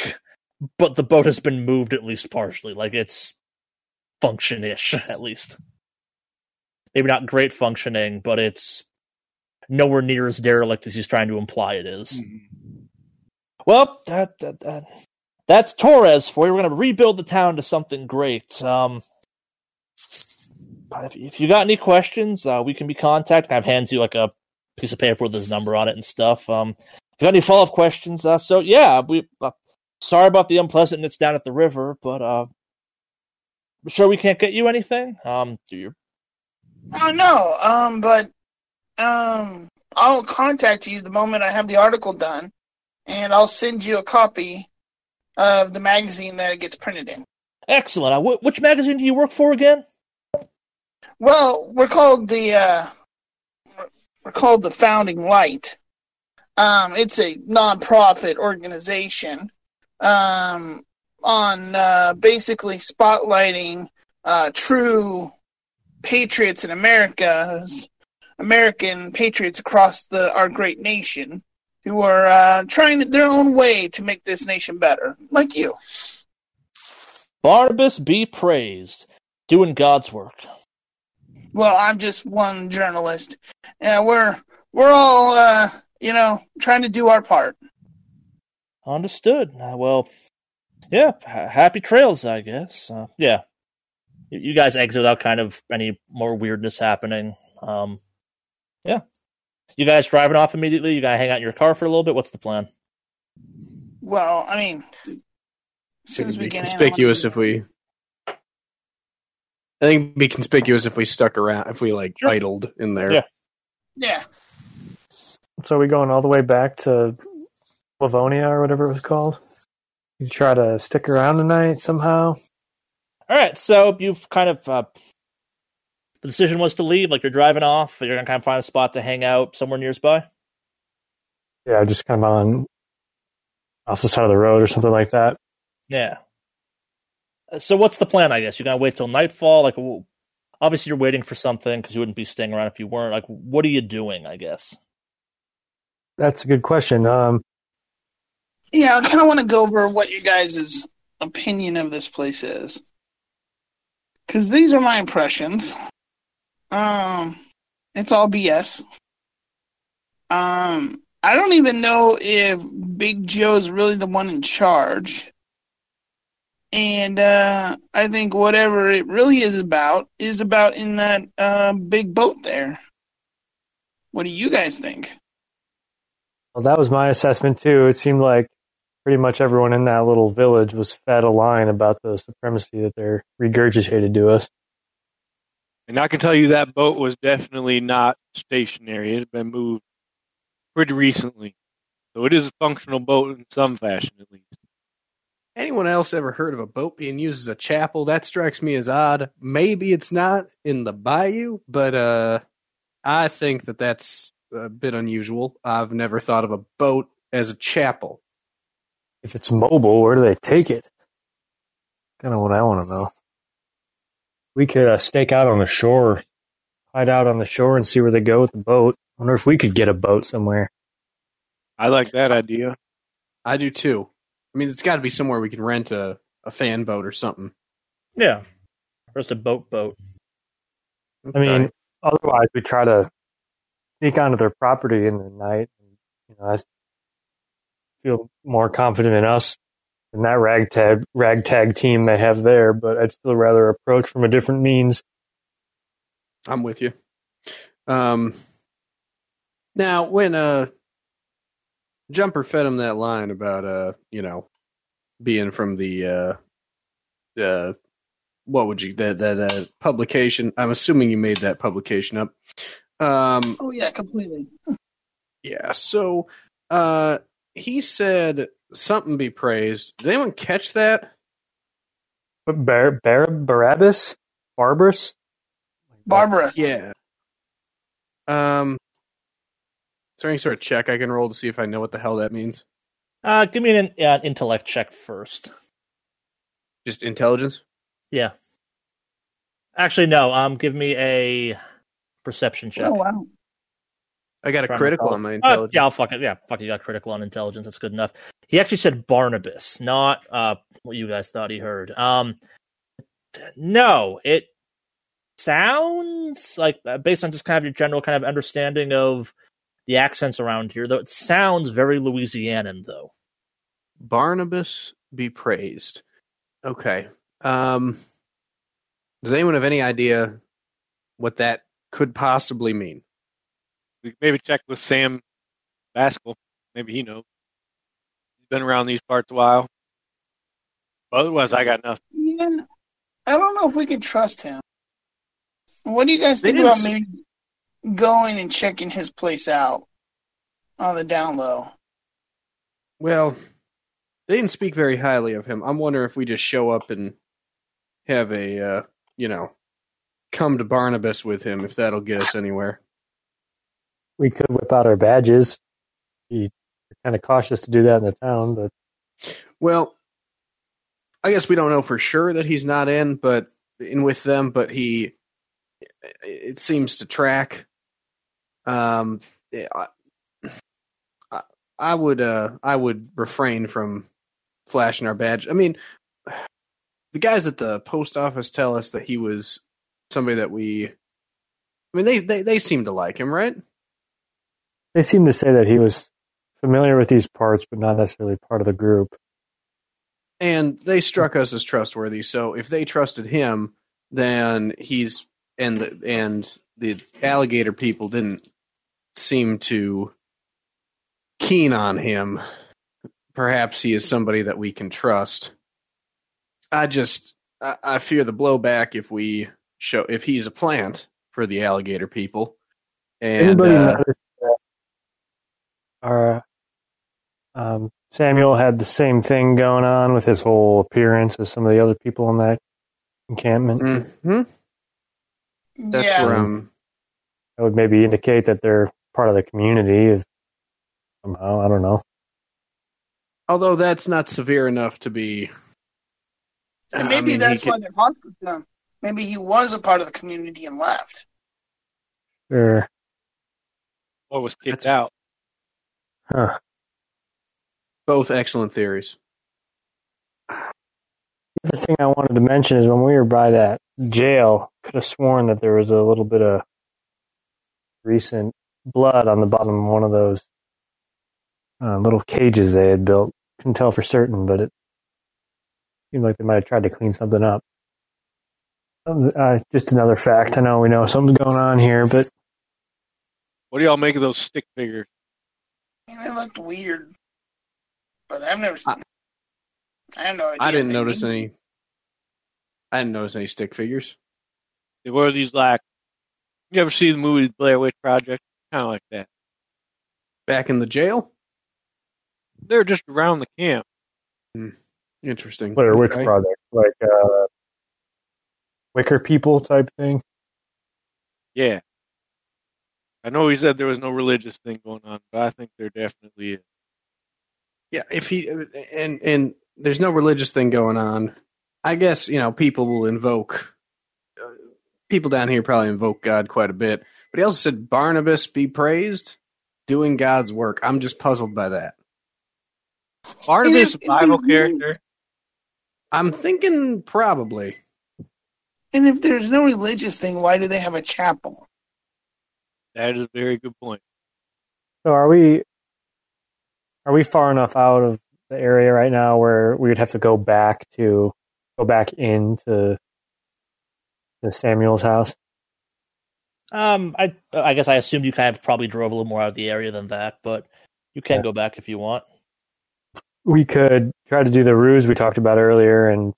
but the boat has been moved at least partially. Like it's function-ish (laughs) at least. Maybe not great functioning, but it's nowhere near as derelict as he's trying to imply it is. Well, that, that, that that's Torres for you. We're going to rebuild the town to something great. Um, if, if you got any questions, uh, we can be contacted. I've hands you like a piece of paper with his number on it and stuff. Um, if you got any follow up questions, uh, so yeah, we uh, sorry about the unpleasantness down at the river, but uh, sure we can't get you anything. Um, do you? Oh no, um, but um, I'll contact you the moment I have the article done, and I'll send you a copy of the magazine that it gets printed in. Excellent. Uh, wh- which magazine do you work for again? Well, we're called the uh, we're called the Founding Light. Um, it's a nonprofit organization um, on uh, basically spotlighting uh, true patriots in America, American patriots across the our great nation, who are uh, trying their own way to make this nation better, like you. Barnabas be praised, doing God's work. Well, I'm just one journalist. Uh, we're we're all uh, you know trying to do our part. Understood. Uh, well, yeah. happy trails, I guess. Uh, yeah. You, you guys exit without kind of any more weirdness happening. Um, yeah. You guys driving off immediately? You gotta hang out in your car for a little bit. What's the plan? Well, I mean, as soon as we be get conspicuous gonna- if we. I think it'd be conspicuous if we stuck around, if we like Sure. idled in there. Yeah. Yeah. So are we going all the way back to Livonia or whatever it was called? You try to stick around tonight somehow? All right. So you've kind of uh, the decision was to leave. Like you're driving off. You're gonna kind of find a spot to hang out somewhere nearby. Yeah, just kind of on off the side of the road or something like that. Yeah. Uh, So what's the plan? I guess you're gonna wait till nightfall. Like, obviously you're waiting for something because you wouldn't be staying around if you weren't. Like, what are you doing? I guess. That's a good question. Um, Yeah, I kind of want to go over what you guys' opinion of this place is, because these are my impressions. Um, it's all BS. Um, I don't even know if Big Joe's really the one in charge. And uh, I think whatever it really is about is about in that uh, big boat there. What do you guys think? Well, that was my assessment too. It seemed like pretty much everyone in that little village was fed a line about the supremacy that they're regurgitated to us. And I can tell you that boat was definitely not stationary. It had been moved pretty recently. So it is a functional boat in some fashion, at least. Anyone else ever heard of a boat being used as a chapel? That strikes me as odd. Maybe it's not in the bayou, but uh, I think that that's a bit unusual. I've never thought of a boat as a chapel. If it's mobile, where do they take it? Kind of what I want to know. We could uh, stake out on the shore, hide out on the shore, and see where they go with the boat. wonder if we could get a boat somewhere. I like that idea. I do too. I mean, it's got to be somewhere we can rent a, a fan boat or something. Yeah. Or just a boat boat. I mean, otherwise we try to sneak onto their property in the night. And, You know, I feel more confident in us than that ragtag ragtag team they have there, but I'd still rather approach from a different means. I'm with you. Um, now, when uh, Jumper fed him that line about uh, you know, being from the uh, uh, what would you that that uh, publication? I'm assuming you made that publication up. Um, Oh yeah, completely. yeah. So, uh, he said something be praised. Did anyone catch that? But Bar- Bar- Barabbas? Barbarous? Barbara. Yeah. Um, is there any sort of check I can roll to see if I know what the hell that means? Uh, give me an uh, intellect check first. Just intelligence. Yeah. Actually, no. Um, give me a perception check. Oh wow. I got a critical on my Uh, intelligence. yeah, I'll fuck it. Yeah, fuck it. You got critical on intelligence. That's good enough. He actually said Barnabas, not uh, what you guys thought he heard. Um, no, it sounds like uh, based on just kind of your general kind of understanding of the accents around here, though it sounds very Louisianan, though. Barnabas be praised. Okay. Um, does anyone have any idea what that could possibly mean? We could maybe check with Sam Baskell. Maybe he knows. He's been around these parts a while. Otherwise, I got nothing. Yeah. I don't know if we can trust him. What do you guys think about maybe going and checking his place out on the down low? Well, they didn't speak very highly of him. I'm wondering if we just show up and have a, uh, you know, come to Barnabas with him, if that'll get us anywhere. We could whip out our badges. Be kind of cautious to do that in the town, but Well, I guess we don't know for sure that he's not in, but in with them, but he it seems to track. Um, I, I- I would uh I would refrain from flashing our badge. I mean, the guys at the post office tell us that he was somebody that we. I mean, they they they seem to like him, right? they seem to say that he was familiar with these parts, but not necessarily part of the group. and they struck us as trustworthy. So if they trusted him, then he's and the and the alligator people didn't seem to keen on him. Perhaps he is somebody that we can trust. I just I, I fear the blowback if we show if he's a plant for the alligator people. And Anybody uh, notice that our um, Samuel had the same thing going on with his whole appearance as some of the other people in that encampment? mhm, that's yeah. where I'm That would maybe indicate that they're part of the community if, somehow. I don't know. although that's not severe enough to be And I maybe mean, he that's could- why they're hostile to him. Maybe he was a part of the community and left. Sure. Or was kicked That's- out. Huh. both excellent theories. The other thing I wanted to mention is when we were by that jail, could have sworn that there was a little bit of recent blood on the bottom of one of those uh, little cages they had built. Couldn't tell for certain, but it seemed like they might have tried to clean something up. Uh, just another fact. I know we know something's going on here, but What do y'all make of those stick figures? They looked weird. But I've never seen I have no idea. I didn't notice mean- any. I didn't notice any stick figures. They were these like. You ever see the movie Blair Witch Project? Kind of like that. Back in the jail. They're just around the camp. Interesting. Blair Witch Okay. Project, like uh, Wicker People type thing. Yeah. I know he said there was no religious thing going on, but I think there definitely is. Yeah, if he and and there's no religious thing going on. I guess you know people will invoke. Uh, people down here probably invoke God quite a bit, but he also said Barnabas be praised, doing God's work. I'm just puzzled by that. Barnabas, if- a Bible character. I'm thinking probably. And if there's no religious thing, why do they have a chapel? That is a very good point. So are we are we far enough out of the area right now where we would have to go back to go back into the Samuel's house? Um, I I guess I assumed you kind of probably drove a little more out of the area than that, but you can Yeah. go back if you want. We could try to do the ruse we talked about earlier and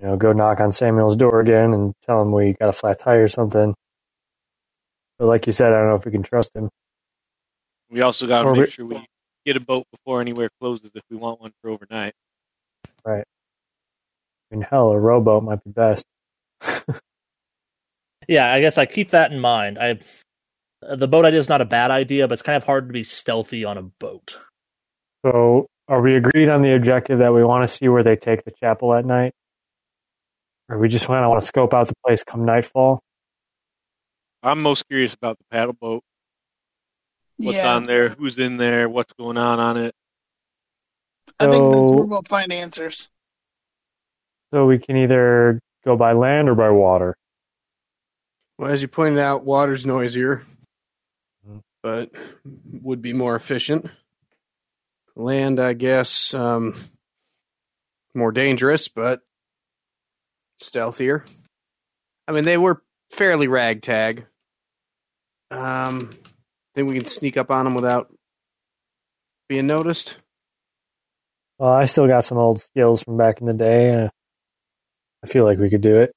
you know, go knock on Samuel's door again and tell him we got a flat tire or something. But like you said, I don't know if we can trust him. We also got to make sure we get a boat before anywhere closes if we want one for overnight. Right. I mean, hell, a rowboat might be best. (laughs) Yeah, I guess I keep that in mind. I the boat idea is not a bad idea, but it's kind of hard to be stealthy on a boat. So, are we agreed on the objective that we want to see where they take the chapel at night? Or we just want to want to scope out the place come nightfall? I'm most curious about the paddle boat. What's yeah, on there? Who's in there? What's going on on it? I think that's So- where we'll find answers. So we can either go by land or by water. Well, as you pointed out, water's noisier, Mhm. but would be more efficient. Land, I guess, um, more dangerous, but stealthier. I mean, they were fairly ragtag. Um, think we can sneak up on them without being noticed. Well, I still got some old skills from back in the day. I feel like we could do it.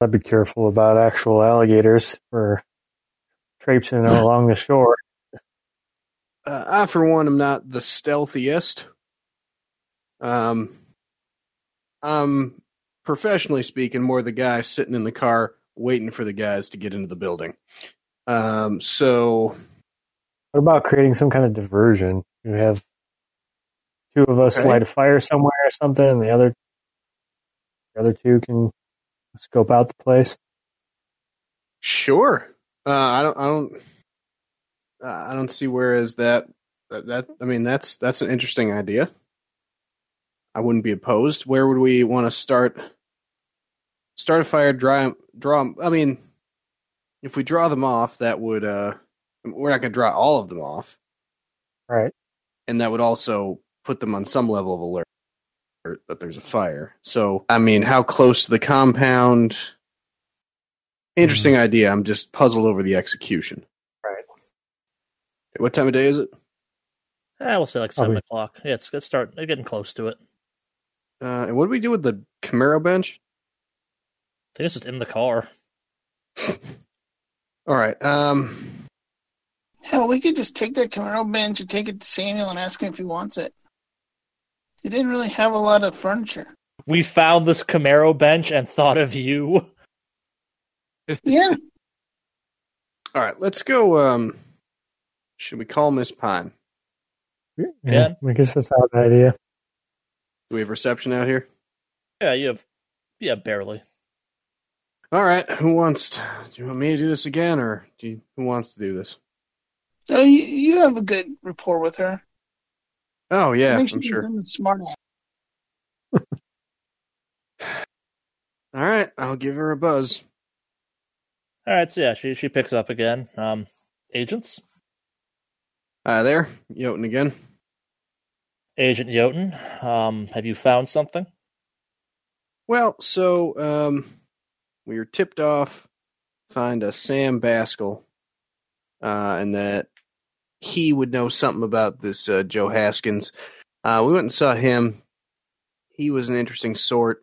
I'd be careful about actual alligators or traipsing (laughs) along the shore. Uh, I, for one, am not the stealthiest. Um, I'm professionally speaking more the guy sitting in the car waiting for the guys to get into the building. Um, so What about creating some kind of diversion? You have two of us Okay. light a fire somewhere or something, and the other the other two can scope out the place. sure, uh, I don't, I don't, uh, I don't see where is that, that. That I mean, that's that's an interesting idea. I wouldn't be opposed. Where would we want to start? Start a fire, draw, draw. 'em- I mean, if we draw them off, that would. uh We're not going to draw all of them off. Right. and that would also put them on some level of alert that there's a fire. So, I mean, how close to the compound? Interesting idea. I'm just puzzled over the execution. Right. What time of day is it? Eh, we'll say like seven Probably. o'clock. Yeah, it's, it's start. They're getting close to it. Uh, and what do we do with the Camaro bench? I think it's just in the car. All right. Um, Hell, we could just take that Camaro bench and take it to Samuel and ask him if he wants it. He didn't really have a lot of furniture. We found this Camaro bench and thought of you. (laughs) Yeah, all right. Let's go. Um, should we call Miss Pine? Yeah. I guess that's not a bad idea. Do we have reception out here? Yeah, you have. Yeah, barely. All right. Who wants? To, do you want me to do this again, or do you, who wants to do this? so you, you have a good rapport with her. Oh yeah, I'm she's sure. smart. (laughs) All right. I'll give her a buzz. All right, so yeah, she she picks up again. Um, agents, Hi there, Jotun again. Agent Jotun. Um, have you found something? Well, so um, we were tipped off find a Sam Baskell, uh, and that he would know something about this uh, Joe Haskins. Uh, we went and saw him. He was an interesting sort.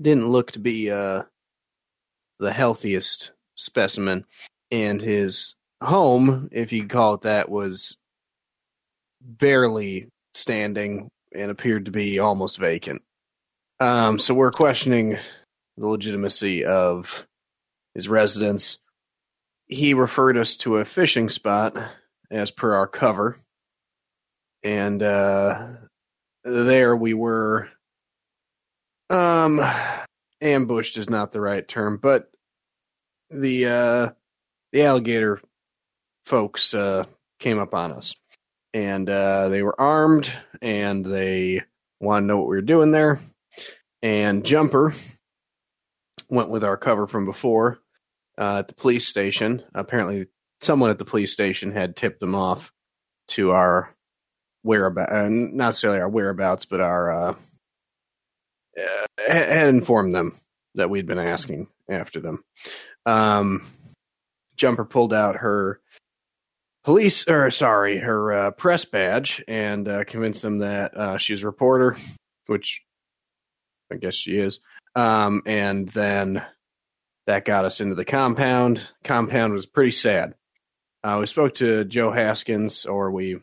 Didn't look to be uh, the healthiest specimen, and his home, if you call it that, was barely standing and appeared to be almost vacant. Um, so we're questioning the legitimacy of his residence. He referred us to a fishing spot as per our cover. And uh, there we were um ambushed is not the right term, but the uh the alligator folks uh came up on us. And uh they were armed and they wanted to know what we were doing there and Jumper went with our cover from before uh, at the police station. Apparently, someone at the police station had tipped them off to our whereabouts, uh, not necessarily our whereabouts, but our uh, uh, had informed them that we'd been asking after them. Um, Jumper pulled out her police, or sorry, her uh, press badge, and uh, convinced them that uh, she was a reporter, which I guess she is. Um, and then that got us into the compound. Compound was pretty sad. Uh, we spoke to Joe Haskins, or we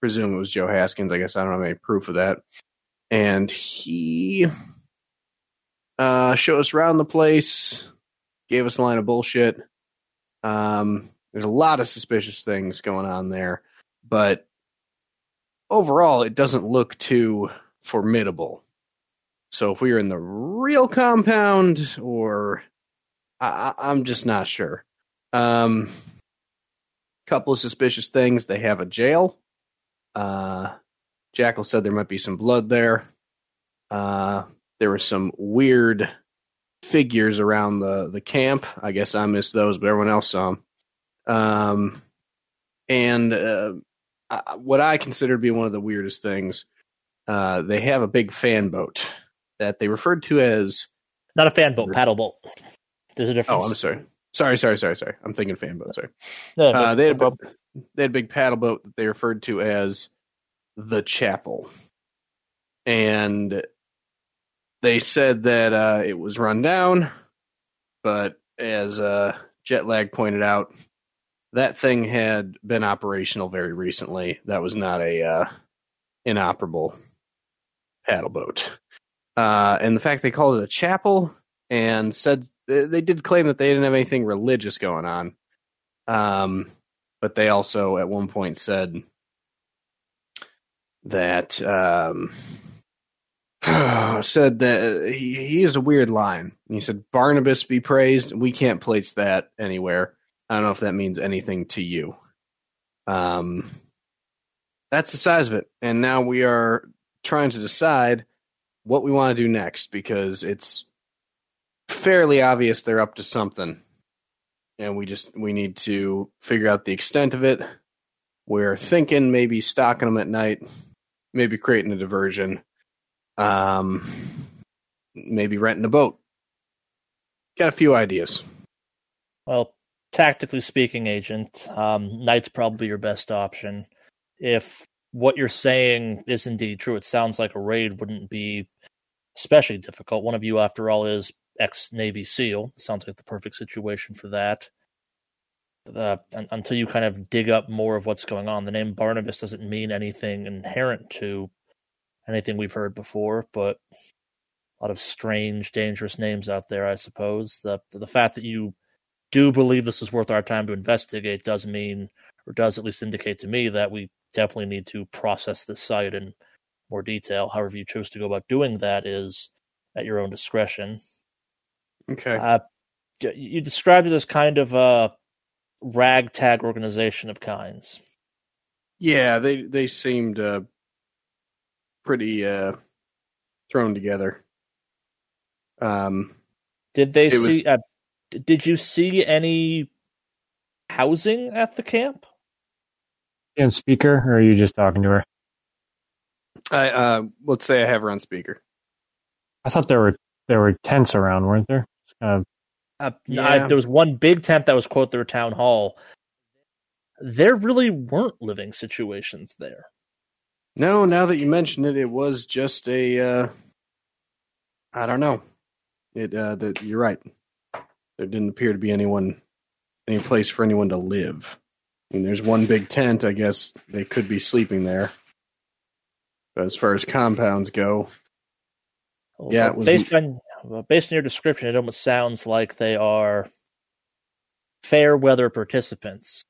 presume it was Joe Haskins. I guess I don't have any proof of that. And he uh, showed us around the place, gave us a line of bullshit. Um, there's a lot of suspicious things going on there, but overall, it doesn't look too formidable. So if we are in the real compound, or I, I'm just not sure. Um, couple of suspicious things. They have a jail. Uh, Jackal said there might be some blood there. Uh, there were some weird figures around the the camp. I guess I missed those, but everyone else saw them. Um, and uh, what I consider to be one of the weirdest things, uh, they have a big fan boat that they referred to as not a fan boat, paddle boat. There's a difference. Oh, I'm sorry. Sorry, sorry, sorry, sorry. I'm thinking fan boat. Sorry. No, uh, they, had a, they had a big paddle boat that they referred to as the chapel. And they said that uh, it was run down, but as uh, Jetlag pointed out, that thing had been operational very recently. That was not a uh, inoperable paddle boat. Uh, and the fact they called it a chapel and said they did claim that they didn't have anything religious going on. Um, but they also at one point said that um, (sighs) said that he, he used a weird line. He said, "Barnabas be praised." We can't place that anywhere. I don't know if that means anything to you. Um, that's the size of it, and now we are trying to decide what we want to do next because it's fairly obvious they're up to something, and we just we need to figure out the extent of it. We're thinking maybe stalking them at night, maybe creating a diversion, um, maybe renting a boat. Got a few ideas. Well, tactically speaking, Agent, um, night's probably your best option. If what you're saying is indeed true, it sounds like a raid wouldn't be especially difficult. One of you, after all, is ex Navy SEAL. Sounds like the perfect situation for that. Uh, until you kind of dig up more of what's going on, the name Barnabas doesn't mean anything inherent to anything we've heard before, but a lot of strange, dangerous names out there, I suppose. The the fact that you do believe this is worth our time to investigate does mean, or does at least indicate to me, that we definitely need to process this site in more detail. However, you choose to go about doing that is at your own discretion. Okay. Uh, you described it as kind of a ragtag organization of kinds. Yeah, they they seemed uh, pretty uh, thrown together. Um, did they was- see? Uh, did you see any housing at the camp? And speaker, or are you just talking to her? I uh, let's say I have her on speaker. I thought there were there were tents around, weren't there? It's kind of Uh, Yeah. I, there was one big tent that was quote their town hall. There really weren't living situations there. No, now that you mention it, it was just a. Uh, I don't know. It. Uh, that you're right. There didn't appear to be anyone, any place for anyone to live. I mean, there's one big tent. I guess they could be sleeping there. But as far as compounds go, Well, Yeah, it was- based on well, based on your description, it almost sounds like they are fair weather participants.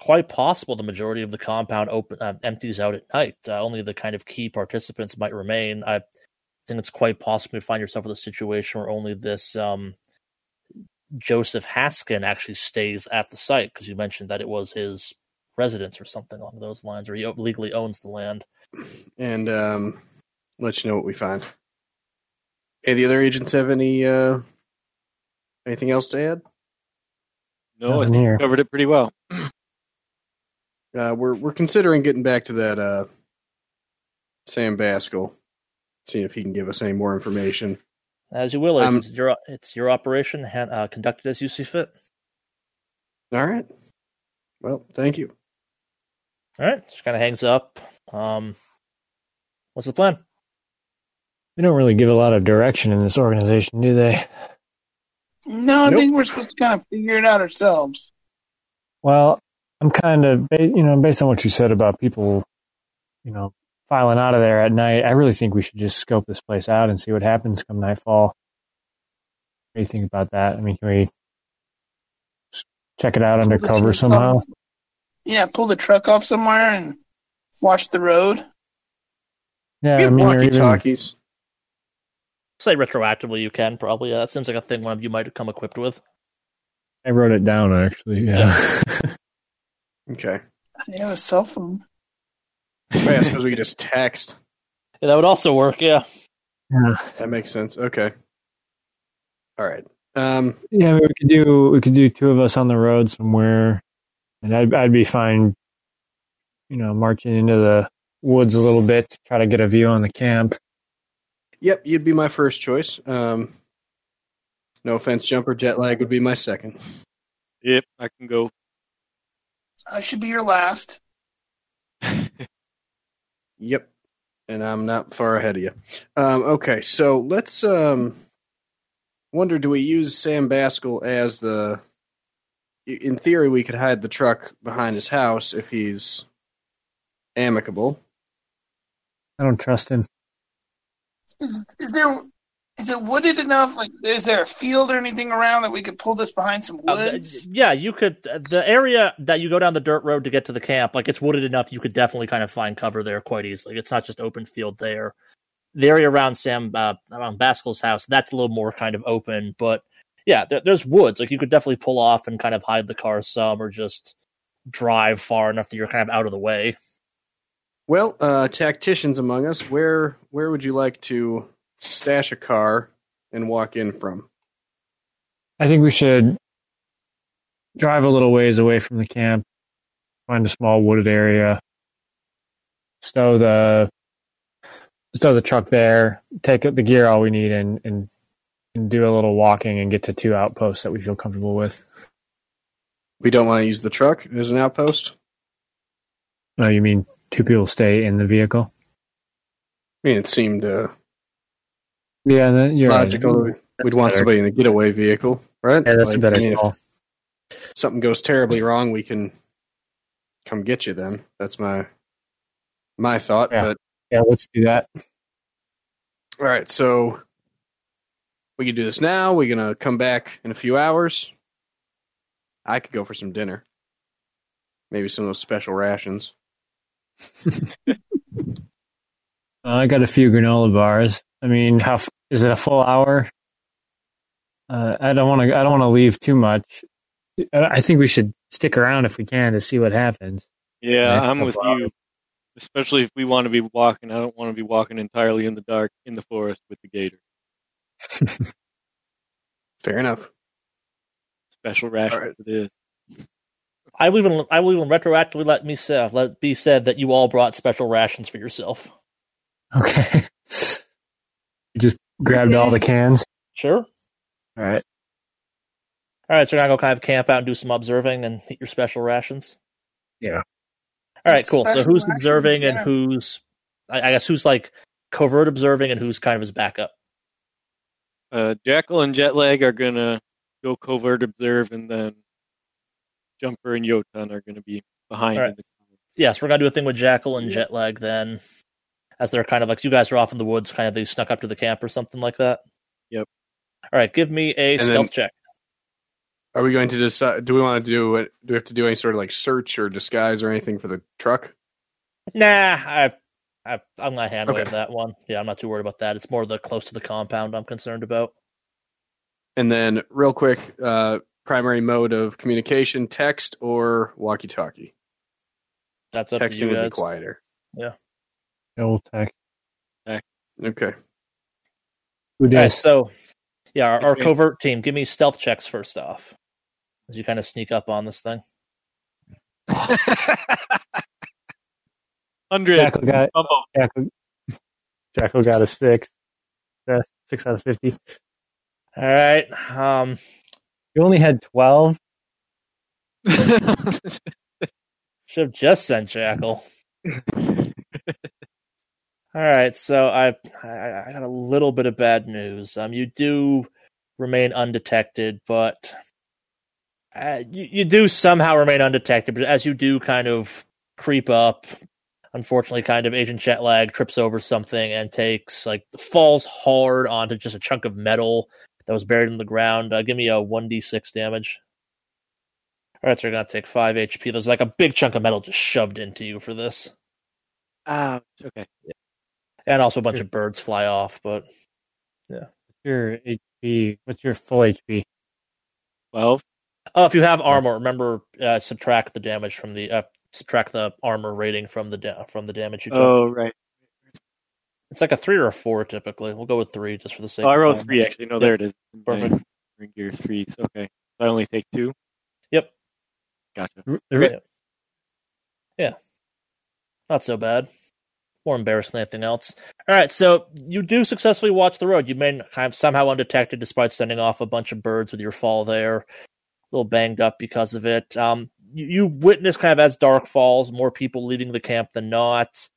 Quite possible the majority of the compound open uh, empties out at night. Uh, only the kind of key participants might remain. I think it's quite possible to find yourself in a situation where only this um, Joseph Haskin actually stays at the site because you mentioned that it was his residence or something along those lines, or he legally owns the land. and um, let you know what we find. Any the other agents have any uh, anything else to add? No, I think here. covered it pretty well. (clears throat) Uh, we're we're considering getting back to that uh, Sam Baskell, seeing if he can give us any more information. As you will, Um, it's your it's your operation, uh, conducted as you see fit. All right. Well, thank you. All right, just kind of hangs up. Um, what's the plan? they don't really give a lot of direction in this organization, do they? No, I Nope. think we're supposed to kind of figure it out ourselves. Well, I'm kind of, you know, based on what you said about people, you know, filing out of there at night, I really think we should just scope this place out and see what happens come nightfall. What do you think about that? I mean, can we check it out undercover somehow? Yeah, pull the truck off somewhere and watch the road. Yeah, We I mean, walkie even, talkies. Say retroactively, you can probably. Yeah, that seems like a thing one of you might have come equipped with. I wrote it down actually. Yeah. (laughs) Okay. I have a cell phone. Oh, yeah, I suppose we could just (laughs) text. Yeah, that would also work. Yeah. yeah. That makes sense. Okay. All right. Um, Yeah, I mean, we could do we could do two of us on the road somewhere, and I'd I'd be fine, you know, marching into the woods a little bit to try to get a view on the camp. yep, you'd be my first choice. Um, no offense, jumper jet lag would be my second. Yep, I can go. I should be your last. (laughs) Yep. And I'm not far ahead of you. Um, okay, so let's um wonder do we use Sam Baskell as the in theory we could hide the truck behind his house if he's amicable. I don't trust him. Is is there is it wooded enough? Like, is there a field or anything around that we could pull this behind some Uh, th- woods? yeah, you could. uh, The area that you go down the dirt road to get to the camp, like it's wooded enough, you could definitely kind of find cover there quite easily. It's not just open field there. The area around Sam, uh, around Baskell's house, that's a little more kind of open. But yeah, there, there's woods. Like you could definitely pull off and kind of hide the car some, or just drive far enough that you're kind of out of the way. Well, uh, tacticians among us, where where would you like to stash a car and walk in from? I think we should drive a little ways away from the camp, find a small wooded area, stow the stow the truck there, take the gear all we need, and and, and do a little walking and get to two outposts that we feel comfortable with. We don't want to use the truck as an outpost. Oh, you mean two people stay in the vehicle? I mean, it seemed uh, Yeah, that, you're logical. that We'd want better. somebody in the getaway vehicle, right? Yeah, that's Like, a better I call. something goes terribly wrong, we can come get you. Then that's my my thought. Yeah. But Yeah, let's do that. all right, so we can do this now. We're gonna come back in a few hours. I could go for some dinner, maybe some of those special rations. (laughs) I got a few granola bars. I mean, how f- is it a full hour? Uh, I don't want to. I don't want to leave too much. I I think we should stick around if we can to see what happens. Yeah, Yeah, I'm with problem. you. Especially if we want to be walking. I don't want to be walking entirely in the dark in the forest with the gator. (laughs) Fair enough. Special ration All right. it is. I will even I will even retroactively let me say let it be said that you all brought special rations for yourself. Okay. (laughs) you just grabbed all the cans. Sure. All right. All right, so we're gonna go kind of camp out and do some observing and eat your special rations. Yeah. All right, cool. So Special who's rations, observing and yeah. who's, I, I guess, who's like covert observing and who's kind of his backup? Uh, Jackal and Jetlag are gonna go covert observe, and then Jumper and Jotun are gonna be behind. All right. in the Yes, we're gonna do a thing with Jackal and Jetlag then, as they're kind of like you guys are off in the woods, kind of they snuck up to the camp or something like that. Yep. All right, give me a And stealth then- check. Are we going to decide? Do we want to do it? Do we have to do any sort of like search or disguise or anything for the truck? Nah, I, I I'm gonna handle Okay. that one. Yeah, I'm not too worried about that. It's more the close to the compound I'm concerned about. And then, real quick, uh, primary mode of communication: text or walkie-talkie. That's up to Texting you would be guys. quieter. Old tech. Okay. Who All right, does? so yeah, our, our covert team, give me stealth checks first off, as you kind of sneak up on this thing. (laughs) Hundred. Jackal got Jackal, Jackal got a six. That's six out of fifty. All right, um, You only had twelve. (laughs) should have just sent Jackal. (laughs) All right, so I, I I got a little bit of bad news. Um, you do remain undetected, but uh, you, you do somehow remain undetected. But as you do kind of creep up, unfortunately, kind of Agent Jetlag trips over something and takes like falls hard onto just a chunk of metal that was buried in the ground. Uh, give me a one d six damage. All right, so you're gonna take five HP. There's like a big chunk of metal just shoved into you for this, Ouch. Okay. And also a bunch of birds fly off. But yeah, Your HP. What's your full HP? Twelve. oh, if you have armor, remember uh, subtract the damage from the uh, subtract the armor rating from the da- from the damage you took. Oh right. It's like a three or a four typically. We'll go with three just for the sake. Oh, I of wrote time. three actually. No, Yep. there it is. Perfect. My Ring gear three. Okay. So I only take two. Yep. Gotcha. yeah Not so bad. More embarrassed than anything else. All right, so you do successfully watch the road. You remain kind of somehow undetected despite sending off a bunch of birds with your fall there. A little banged up because of it. Um, you, you witness kind of as dark falls, more people leaving the camp than not.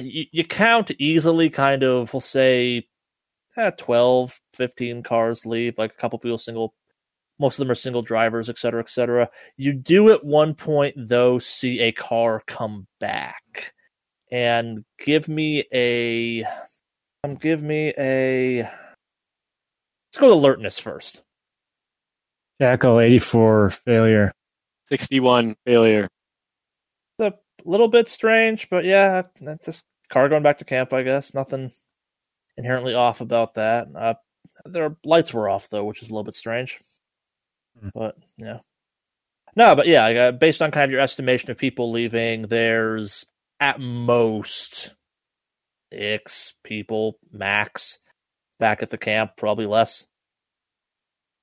You, you count easily, kind of, we'll say, eh, 12, 15 cars leave, like a couple people single. Most of them are single drivers, et cetera, et cetera. You do at one point, though, see a car come back. And give me a. Um, give me a. Let's go with alertness first. Jackal 84 failure. Sixty-one failure. It's a little bit strange, but yeah, that's just car going back to camp, I guess. Nothing inherently off about that. Uh, their lights were off though, which is a little bit strange. Hmm. But yeah, no, but yeah, uh, based on kind of your estimation of people leaving, there's at most six people max back at the camp, probably less.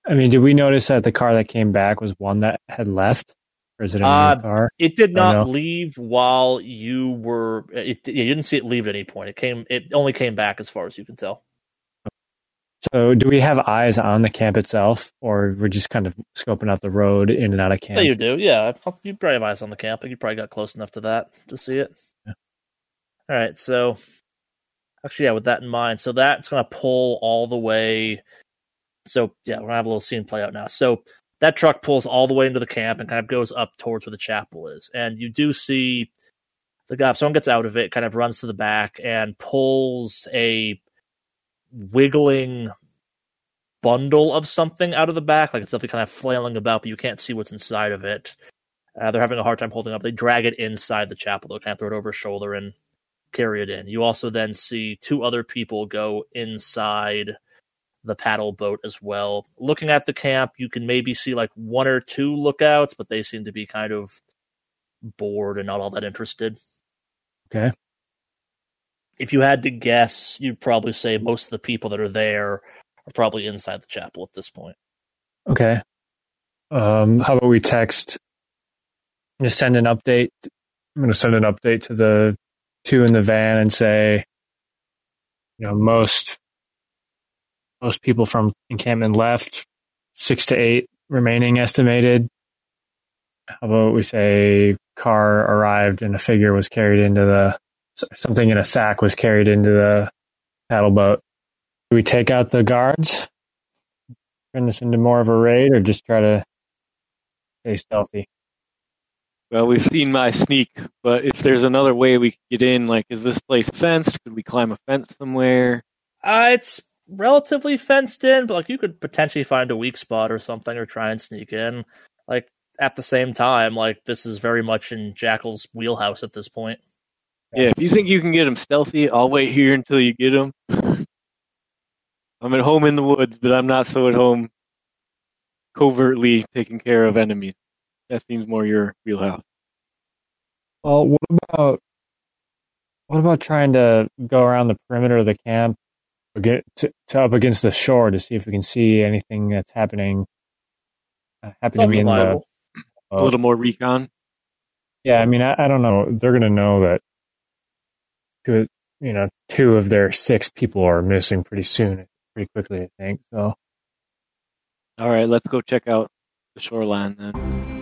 I mean, did we notice that the car that came back was one that had left? Or is it a Uh, car? It did not leave while you were. It, you didn't see it leave at any point. It came. It only came back as far as you can tell. So, do we have eyes on the camp itself, or we're just kind of scoping out the road in and out of camp? Yeah, you do. Yeah, you probably have eyes on the camp. You probably got close enough to that to see it. Yeah. All right, so actually, yeah, with that in mind, so that's going to pull all the way. So yeah, we're gonna have a little scene play out now. So that truck pulls all the way into the camp and kind of goes up towards where the chapel is, and you do see the guy. Someone gets out of it, kind of runs to the back and pulls a wiggling bundle of something out of the back, like it's definitely kind of flailing about, but you can't see what's inside of it. Uh, they're having a hard time holding up. They drag it inside the chapel. They'll kind of throw it over shoulder and carry it in. You also then see two other people go inside the paddle boat as well. Looking at the camp, you can maybe see like one or two lookouts, but they seem to be kind of bored and not all that interested. Okay. If you had to guess, you'd probably say most of the people that are there are probably inside the chapel at this point. Okay. Um, how about we text? Just send an update. I'm going to send an update to the two in the van and say, you know, most most people from encampment left, six to eight remaining estimated. How about we say car arrived and a figure was carried into the something in a sack was carried into the paddle boat. Do we take out the guards? turn this into more of a raid or just try to stay stealthy? Well, we've seen my sneak, but if there's another way we could get in, like, is this place fenced? Could we climb a fence somewhere? Uh, it's relatively fenced in, but like you could potentially find a weak spot or something or try and sneak in. Like at the same time, like this is very much in Jackal's wheelhouse at this point. Yeah, if you think you can get him stealthy, I'll wait here until you get him. I'm at home in the woods, but I'm not so at home covertly taking care of enemies. That seems more your wheelhouse. Well, what about what about trying to go around the perimeter of the camp, or get to, to up against the shore to see if we can see anything that's happening uh, happening in the viable. A little more recon. Yeah, I mean, I, I don't know. They're going to know that two, you know, two of their six people are missing pretty soon, pretty quickly. I think so. All right, let's go check out the shoreline then.